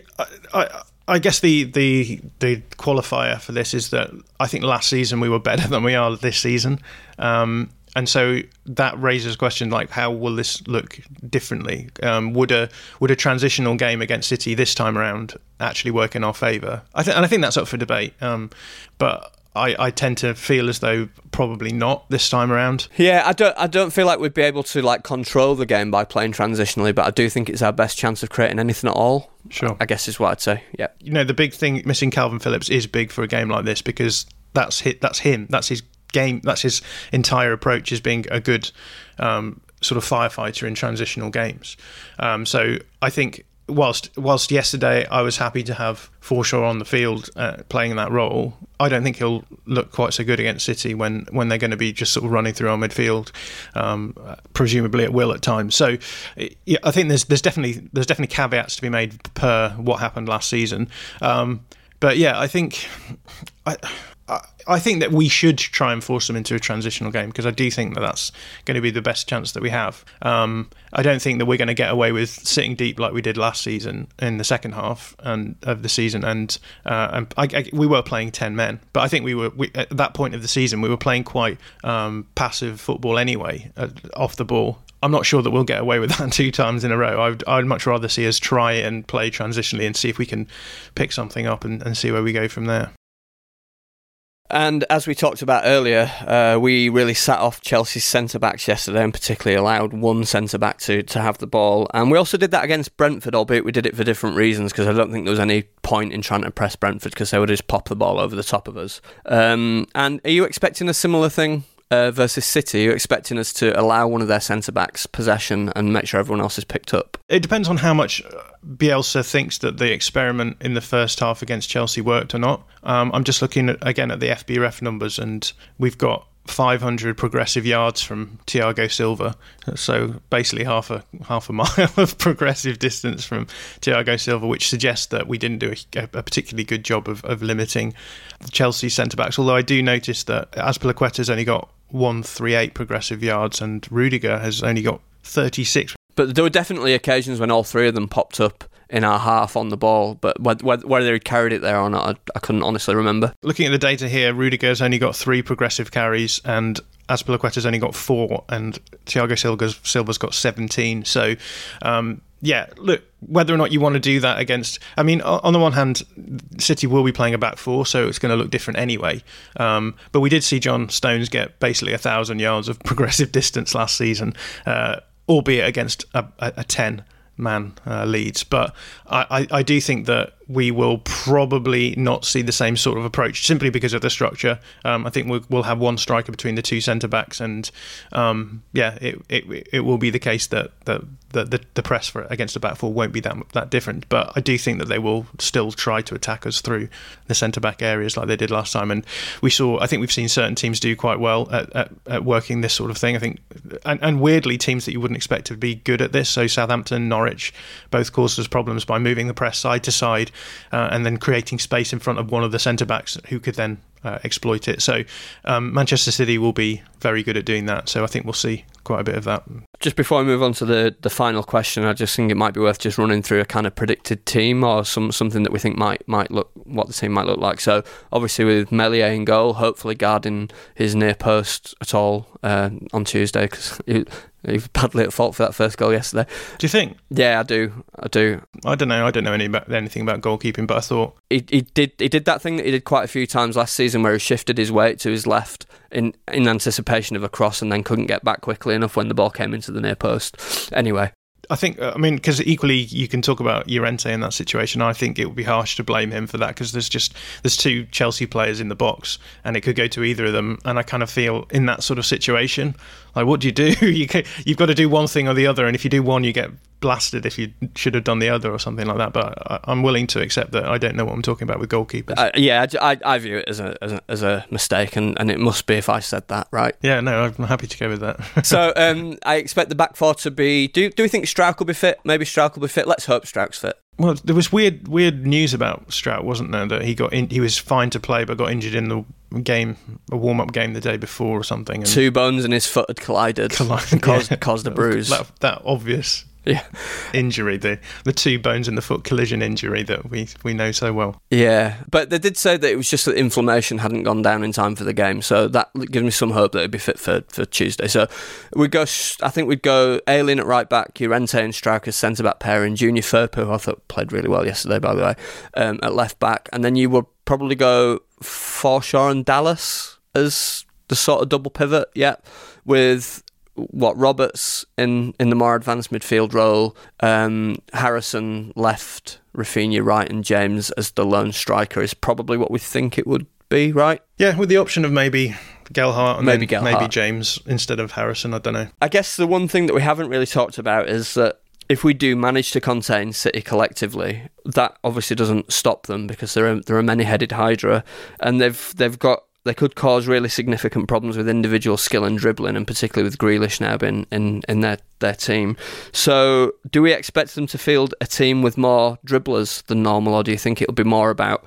I, I guess the, the the qualifier for this is that I think last season we were better (laughs) than we are this season, um, and so that raises a question like how will this look differently? Um, would a would a transitional game against City this time around actually work in our favour? I think, and I think that's up for debate. Um, but I, I tend to feel as though probably not this time around. Yeah, I don't. I don't feel like we'd be able to like control the game by playing transitionally, but I do think it's our best chance of creating anything at all. Sure. I guess is what I'd say. Yeah. you know the big thing missing Kalvin Phillips is big for a game like this because that's hit that's him that's his game that's his entire approach is being a good um, sort of firefighter in transitional games. Um, so I think whilst whilst yesterday I was happy to have Forshaw on the field uh, playing that role I don't think he'll look quite so good against City when when they're going to be just sort of running through our midfield um, presumably at will at times. So yeah, I think there's there's definitely there's definitely caveats to be made per what happened last season. Um, but yeah, I think I, I think that we should try and force them into a transitional game because I do think that that's going to be the best chance that we have. Um, I don't think that we're going to get away with sitting deep like we did last season in the second half and of the season. And, uh, and I, I, we were playing ten men, but I think we were we, at that point of the season we were playing quite um, passive football anyway, uh, off the ball. I'm not sure that we'll get away with (laughs) that two times in a row. I'd, I'd much rather see us try and play transitionally and see if we can pick something up and, and see where we go from there. And as we talked about earlier, uh, we really sat off Chelsea's centre backs yesterday and particularly allowed one centre back to, to have the ball. And we also did that against Brentford, albeit we did it for different reasons because I don't think there was any point in trying to press Brentford because they would just pop the ball over the top of us. Um, and are you expecting a similar thing uh, versus City, you're expecting us to allow one of their centre backs possession and make sure everyone else is picked up? It depends on how much Bielsa thinks that the experiment in the first half against Chelsea worked or not. Um, I'm just looking at, again at the FBref numbers, and we've got 500 progressive yards from Thiago Silva. So basically half a half a (laughs) mile of progressive distance from Thiago Silva, which suggests that we didn't do a, a particularly good job of, of limiting the Chelsea centre backs. Although I do notice that Azpilicueta's only got 138 progressive yards and Rudiger has only got 36. But there were definitely occasions when all three of them popped up in our half on the ball, but whether he carried it there or not, I, I couldn't honestly remember. Looking at the data here, Rudiger's only got three progressive carries, and Azpilicueta's only got four, and Thiago Silva's, Silva's got 17. So, um, yeah, look, whether or not you want to do that against, I mean, on the one hand, City will be playing a back four, so it's going to look different anyway. Um, but we did see John Stones get basically a thousand yards of (laughs) progressive distance last season, uh, albeit against a, a, a 10 man uh, Leeds. But I, I, I, do think that we will probably not see the same sort of approach simply because of the structure. Um, I think we'll, we'll, have one striker between the two centre backs, and um, yeah, it, it it will be the case that the, the press for against the back four won't be that that different. But I do think that they will still try to attack us through the centre back areas like they did last time. And we saw, I think we've seen certain teams do quite well at, at, at working this sort of thing. I think, and, and weirdly, teams that you wouldn't expect to be good at this. So Southampton, Norwich, both caused us problems by moving the press side to side uh, and then creating space in front of one of the centre backs who could then uh, exploit it. So um, Manchester City will be very good at doing that. So I think we'll see quite a bit of that. Just before I move on to the, the final question, I just think it might be worth just running through a kind of predicted team or some something that we think might might look what the team might look like. So obviously with Meslier in goal, hopefully guarding his near post at all uh, on Tuesday because (laughs) he was badly at fault for that first goal yesterday. Do you think? Yeah, I do. I do. I don't know. I don't know any about, anything about goalkeeping, but I thought he, he did he did that thing that he did quite a few times last season, where he shifted his weight to his left in in anticipation of a cross, and then couldn't get back quickly enough when the ball came into the near post. Anyway, I think, I mean, because equally you can talk about Llorente in that situation. I think it would be harsh to blame him for that because there's just there's two Chelsea players in the box, and it could go to either of them. And I kind of feel in that sort of situation, like what do you do? (laughs) you can, you've got to do one thing or the other, and if you do one, you get blasted if you should have done the other or something like that. But I, am willing to accept that I don't know what I'm talking about with goalkeepers. Uh, yeah, I, I, view it as a, as a, as a mistake, and, and it must be if I said that, right? Yeah, no, I'm happy to go with that. (laughs) so um, I expect the back four to be. Do do we think Struijk will be fit? Maybe Struijk will be fit. Let's hope Struijk's fit. Well, there was weird weird news about Struijk, wasn't there? That he got in, he was fine to play, but got injured in the game, a warm up game the day before or something. And Two bones in his foot had collided, (laughs) collided (laughs) caused, yeah. caused a bruise. That, that obvious yeah. injury, the the two bones in the foot collision injury that we we know so well. Yeah, but they did say that it was just that inflammation hadn't gone down in time for the game, so that gives me some hope that it'd be fit for, for Tuesday. So we go. I think we'd go Ayling at right back, Llorente and Struijk centre back pair, and Junior Firpo, who I thought played really well yesterday, by the way, um, at left back, and then you would probably go Forshaw and Dallas as the sort of double pivot. Yeah, with what Roberts in in the more advanced midfield role, um, Harrison left, Raphinha right, and James as the lone striker is probably what we think it would be, right? Yeah, with the option of maybe Gelhardt and maybe Gelhardt. maybe James instead of Harrison. I don't know. I guess the one thing that we haven't really talked about is that if we do manage to contain City collectively, that obviously doesn't stop them because there are there are many headed Hydra, and they've they've got they could cause really significant problems with individual skill and dribbling, and particularly with Grealish now in, in, in their, their team. So, do we expect them to field a team with more dribblers than normal, or do you think it'll be more about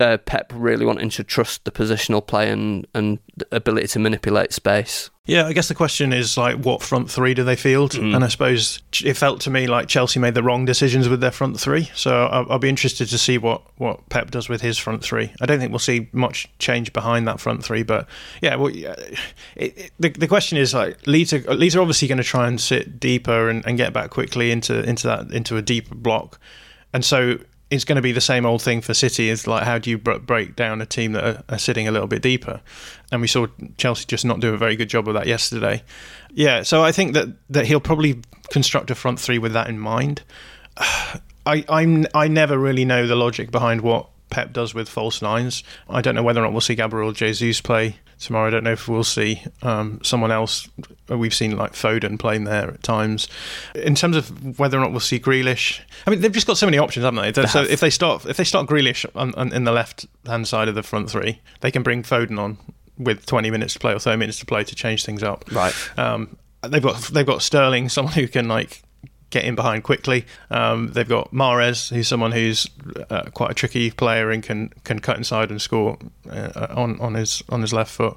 uh, Pep really wanting to trust the positional play and and ability to manipulate space. Yeah, I guess the question is like, what front three do they field? Mm. And I suppose it felt to me like Chelsea made the wrong decisions with their front three. So I'll, I'll, be interested to see what, what Pep does with his front three. I don't think we'll see much change behind that front three, but yeah, well, it, it, the, the question is like Leeds are, Leeds are obviously going to try and sit deeper and, and get back quickly into into that into a deeper block, and so it's going to be the same old thing for City. Is like how do you break down a team that are, are, sitting a little bit deeper? And we saw Chelsea just not do a very good job of that yesterday. Yeah, so I think that that he'll probably construct a front three with that in mind. (sighs) I I'm I never really know the logic behind what Pep does with false nines. I don't know whether or not we'll see Gabriel Jesus play tomorrow. I don't know if we'll see um, someone else. We've seen like Foden playing there at times. In terms of whether or not we'll see Grealish, I mean they've just got so many options, haven't they? they so have. if they start if they start Grealish on, on, in the left hand side of the front three, they can bring Foden on with 20 minutes to play or 30 minutes to play to change things up. Right. Um, they've got they've got Sterling, someone who can like get in behind quickly. Um, they've got Mahrez, who's someone who's uh, quite a tricky player and can can cut inside and score uh, on on his on his left foot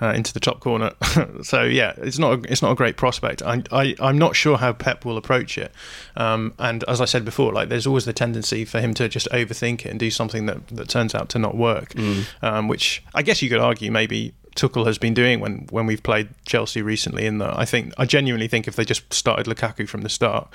uh, into the top corner. (laughs) so yeah, it's not a, it's not a great prospect. I, I I'm not sure how Pep will approach it. Um, and as I said before, like there's always the tendency for him to just overthink it and do something that that turns out to not work. Mm. Um, which I guess you could argue maybe Tuchel has been doing when when we've played Chelsea recently. In that, I think I genuinely think if they just started Lukaku from the start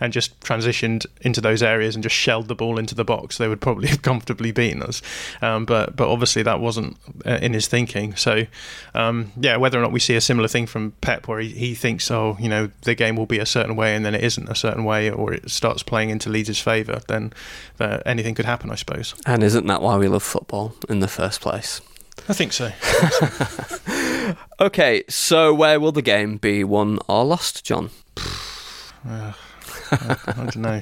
and just transitioned into those areas and just shelled the ball into the box, they would probably (laughs) have comfortably beaten us. Um, but but obviously that wasn't uh, in his thinking. So um, yeah, whether or not we see a similar thing from Pep, where he, he thinks, oh, you know, the game will be a certain way and then it isn't a certain way, or it starts playing into Leeds' favour, then uh, anything could happen, I suppose. And isn't that why we love football in the first place? I think so. okay, so where will the game be won or lost, John? Uh, I, I don't know.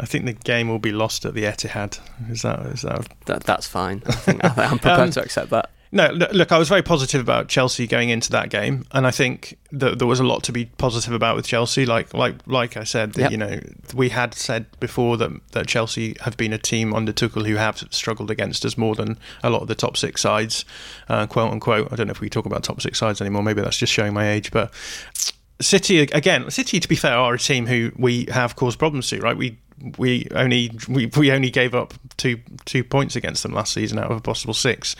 I think the game will be lost at the Etihad. Is that is that? that that's fine. I think I, am prepared um, to accept that. No, look, I was very positive about Chelsea going into that game, and I think that there was a lot to be positive about with Chelsea. Like, like, like I said, yep. you know, we had said before that that Chelsea have been a team under Tuchel who have struggled against us more than a lot of the top six sides, uh, quote unquote. I don't know if we talk about top six sides anymore. Maybe that's just showing my age, but City again. City, to be fair, are a team who we have caused problems to. Right, we we only we, we only gave up two two points against them last season out of a possible six.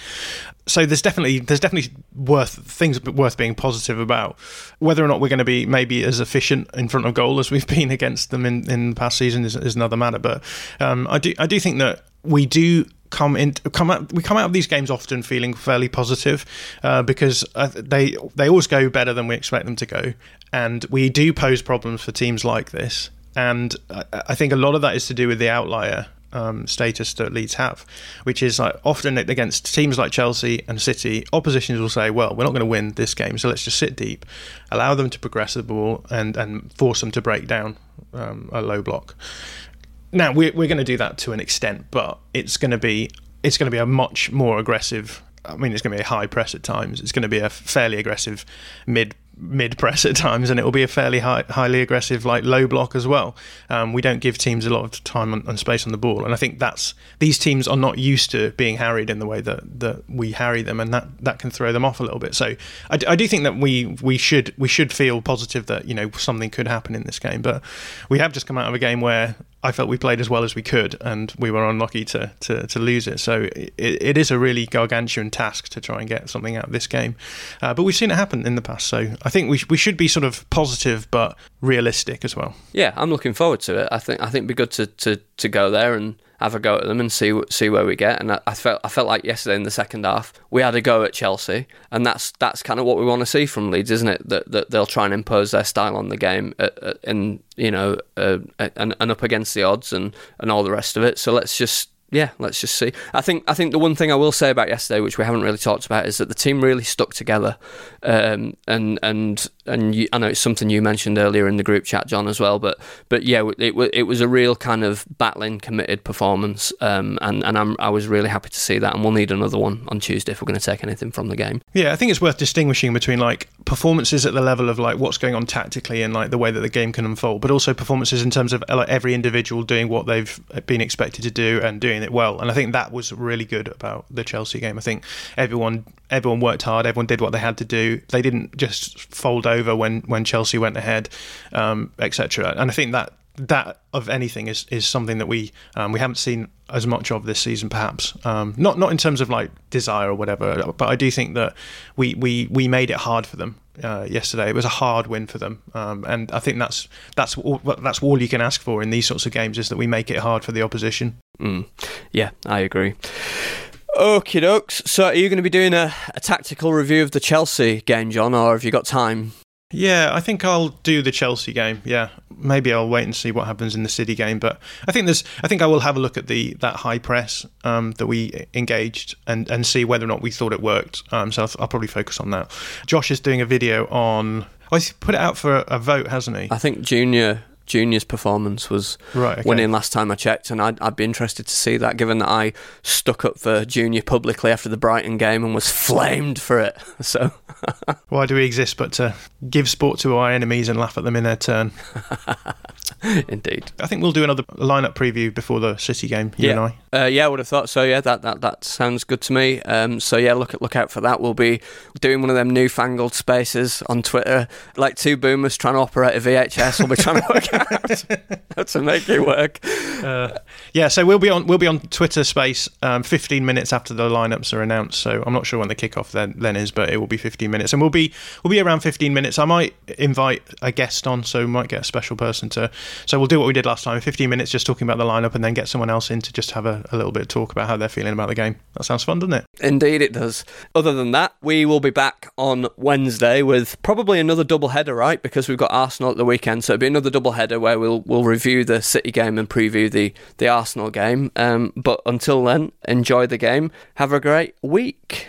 So there's definitely there's definitely worth things worth being positive about. Whether or not we're going to be maybe as efficient in front of goal as we've (laughs) been against them in, in the past season is, is another matter. But um, I do I do think that we do come in come out we come out of these games often feeling fairly positive uh, because uh, they they always go better than we expect them to go and we do pose problems for teams like this and I think a lot of that is to do with the outlier um, status that Leeds have, which is like often against teams like Chelsea and City, oppositions will say, "Well, we're not going to win this game, so let's just sit deep, allow them to progress the ball, and and force them to break down um, a low block." Now we're we're going to do that to an extent, but it's going to be it's going to be a much more aggressive. I mean, it's going to be a high press at times. It's going to be a fairly aggressive mid mid press at times, and it will be a fairly high, highly aggressive, like low block as well. Um, we don't give teams a lot of time and, space on the ball, and I think that's these teams are not used to being harried in the way that, that we harry them, and that, that can throw them off a little bit. So I, I do think that we we should we should feel positive that you know something could happen in this game, but we have just come out of a game where I felt we played as well as we could, and we were unlucky to to, to lose it. So it, it is a really gargantuan task to try and get something out of this game. Uh, but we've seen it happen in the past, so I think we we should be sort of positive but realistic as well. Yeah, I'm looking forward to it. I think I think it'd be good to, to, to go there and have a go at them and see see where we get. And I, I, felt I felt like yesterday in the second half we had a go at Chelsea, and that's that's kind of what we want to see from Leeds, isn't it? That, that they'll try and impose their style on the game, at, at, and you know, uh, and, and up against the odds and and all the rest of it. So let's just yeah, let's just see. I think I think the one thing I will say about yesterday, which we haven't really talked about, is that the team really stuck together, um, and and and you, I know it's something you mentioned earlier in the group chat, John, as well. But but yeah, it it was a real kind of battling, committed performance, um, and and I'm, I was really happy to see that. And we'll need another one on Tuesday if we're going to take anything from the game. Yeah, I think it's worth distinguishing between like performances at the level of like what's going on tactically and like the way that the game can unfold, but also performances in terms of like every individual doing what they've been expected to do and doing it well, and I think that was really good about the Chelsea game. I think everyone everyone worked hard, everyone did what they had to do. They didn't just fold over when when Chelsea went ahead, um, etc. And I think that that of anything is is something that we um, we haven't seen as much of this season, perhaps. Um, not not in terms of like desire or whatever, but I do think that we we we made it hard for them uh, yesterday. It was a hard win for them, um, and I think that's that's all, that's all you can ask for in these sorts of games is that we make it hard for the opposition. Mm. Yeah, I agree. Okay, dokes. So, are you going to be doing a, a tactical review of the Chelsea game, John, or have you got time? Yeah, I think I'll do the Chelsea game. Yeah, maybe I'll wait and see what happens in the City game. But I think there's, I think I will have a look at the that high press um, that we engaged and and see whether or not we thought it worked. Um, so I'll, I'll, probably focus on that. Josh is doing a video on. Oh, he's put it out for a vote, hasn't he? I think Junior Junior's performance was right, okay. winning last time I checked, and I'd, I'd, be interested to see that, given that I stuck up for Junior publicly after the Brighton game and was flamed for it. (laughs) So, (laughs) why do we exist but to give sport to our enemies and laugh at them in their turn? (laughs) Indeed. I think we'll do another lineup preview before the City game. You yeah. and I. Uh, yeah, I would have thought so. Yeah, that that, that sounds good to me. Um, so yeah, look look out for that. We'll be doing one of them newfangled spaces on Twitter, like two boomers trying to operate a VHS. We'll be trying to work how to make it work. Uh, yeah, so we'll be on we'll be on Twitter Space um, 15 minutes after the lineups are announced. So I'm not sure when the kickoff then then is, but it will be 15 minutes, and we'll be we'll be around 15 minutes. I might invite a guest on, so we might get a special person to so we'll do what we did last time 15 minutes just talking about the lineup and then get someone else in to just have a, a little bit of talk about how they're feeling about the game. That sounds fun, doesn't it? Indeed, it does. Other than that, we will be back on Wednesday with probably another double header, right? Because we've got Arsenal at the weekend. So it'll be another double header where we'll, we'll review the City game and preview the, the Arsenal game. Um, but until then, enjoy the game. Have a great week.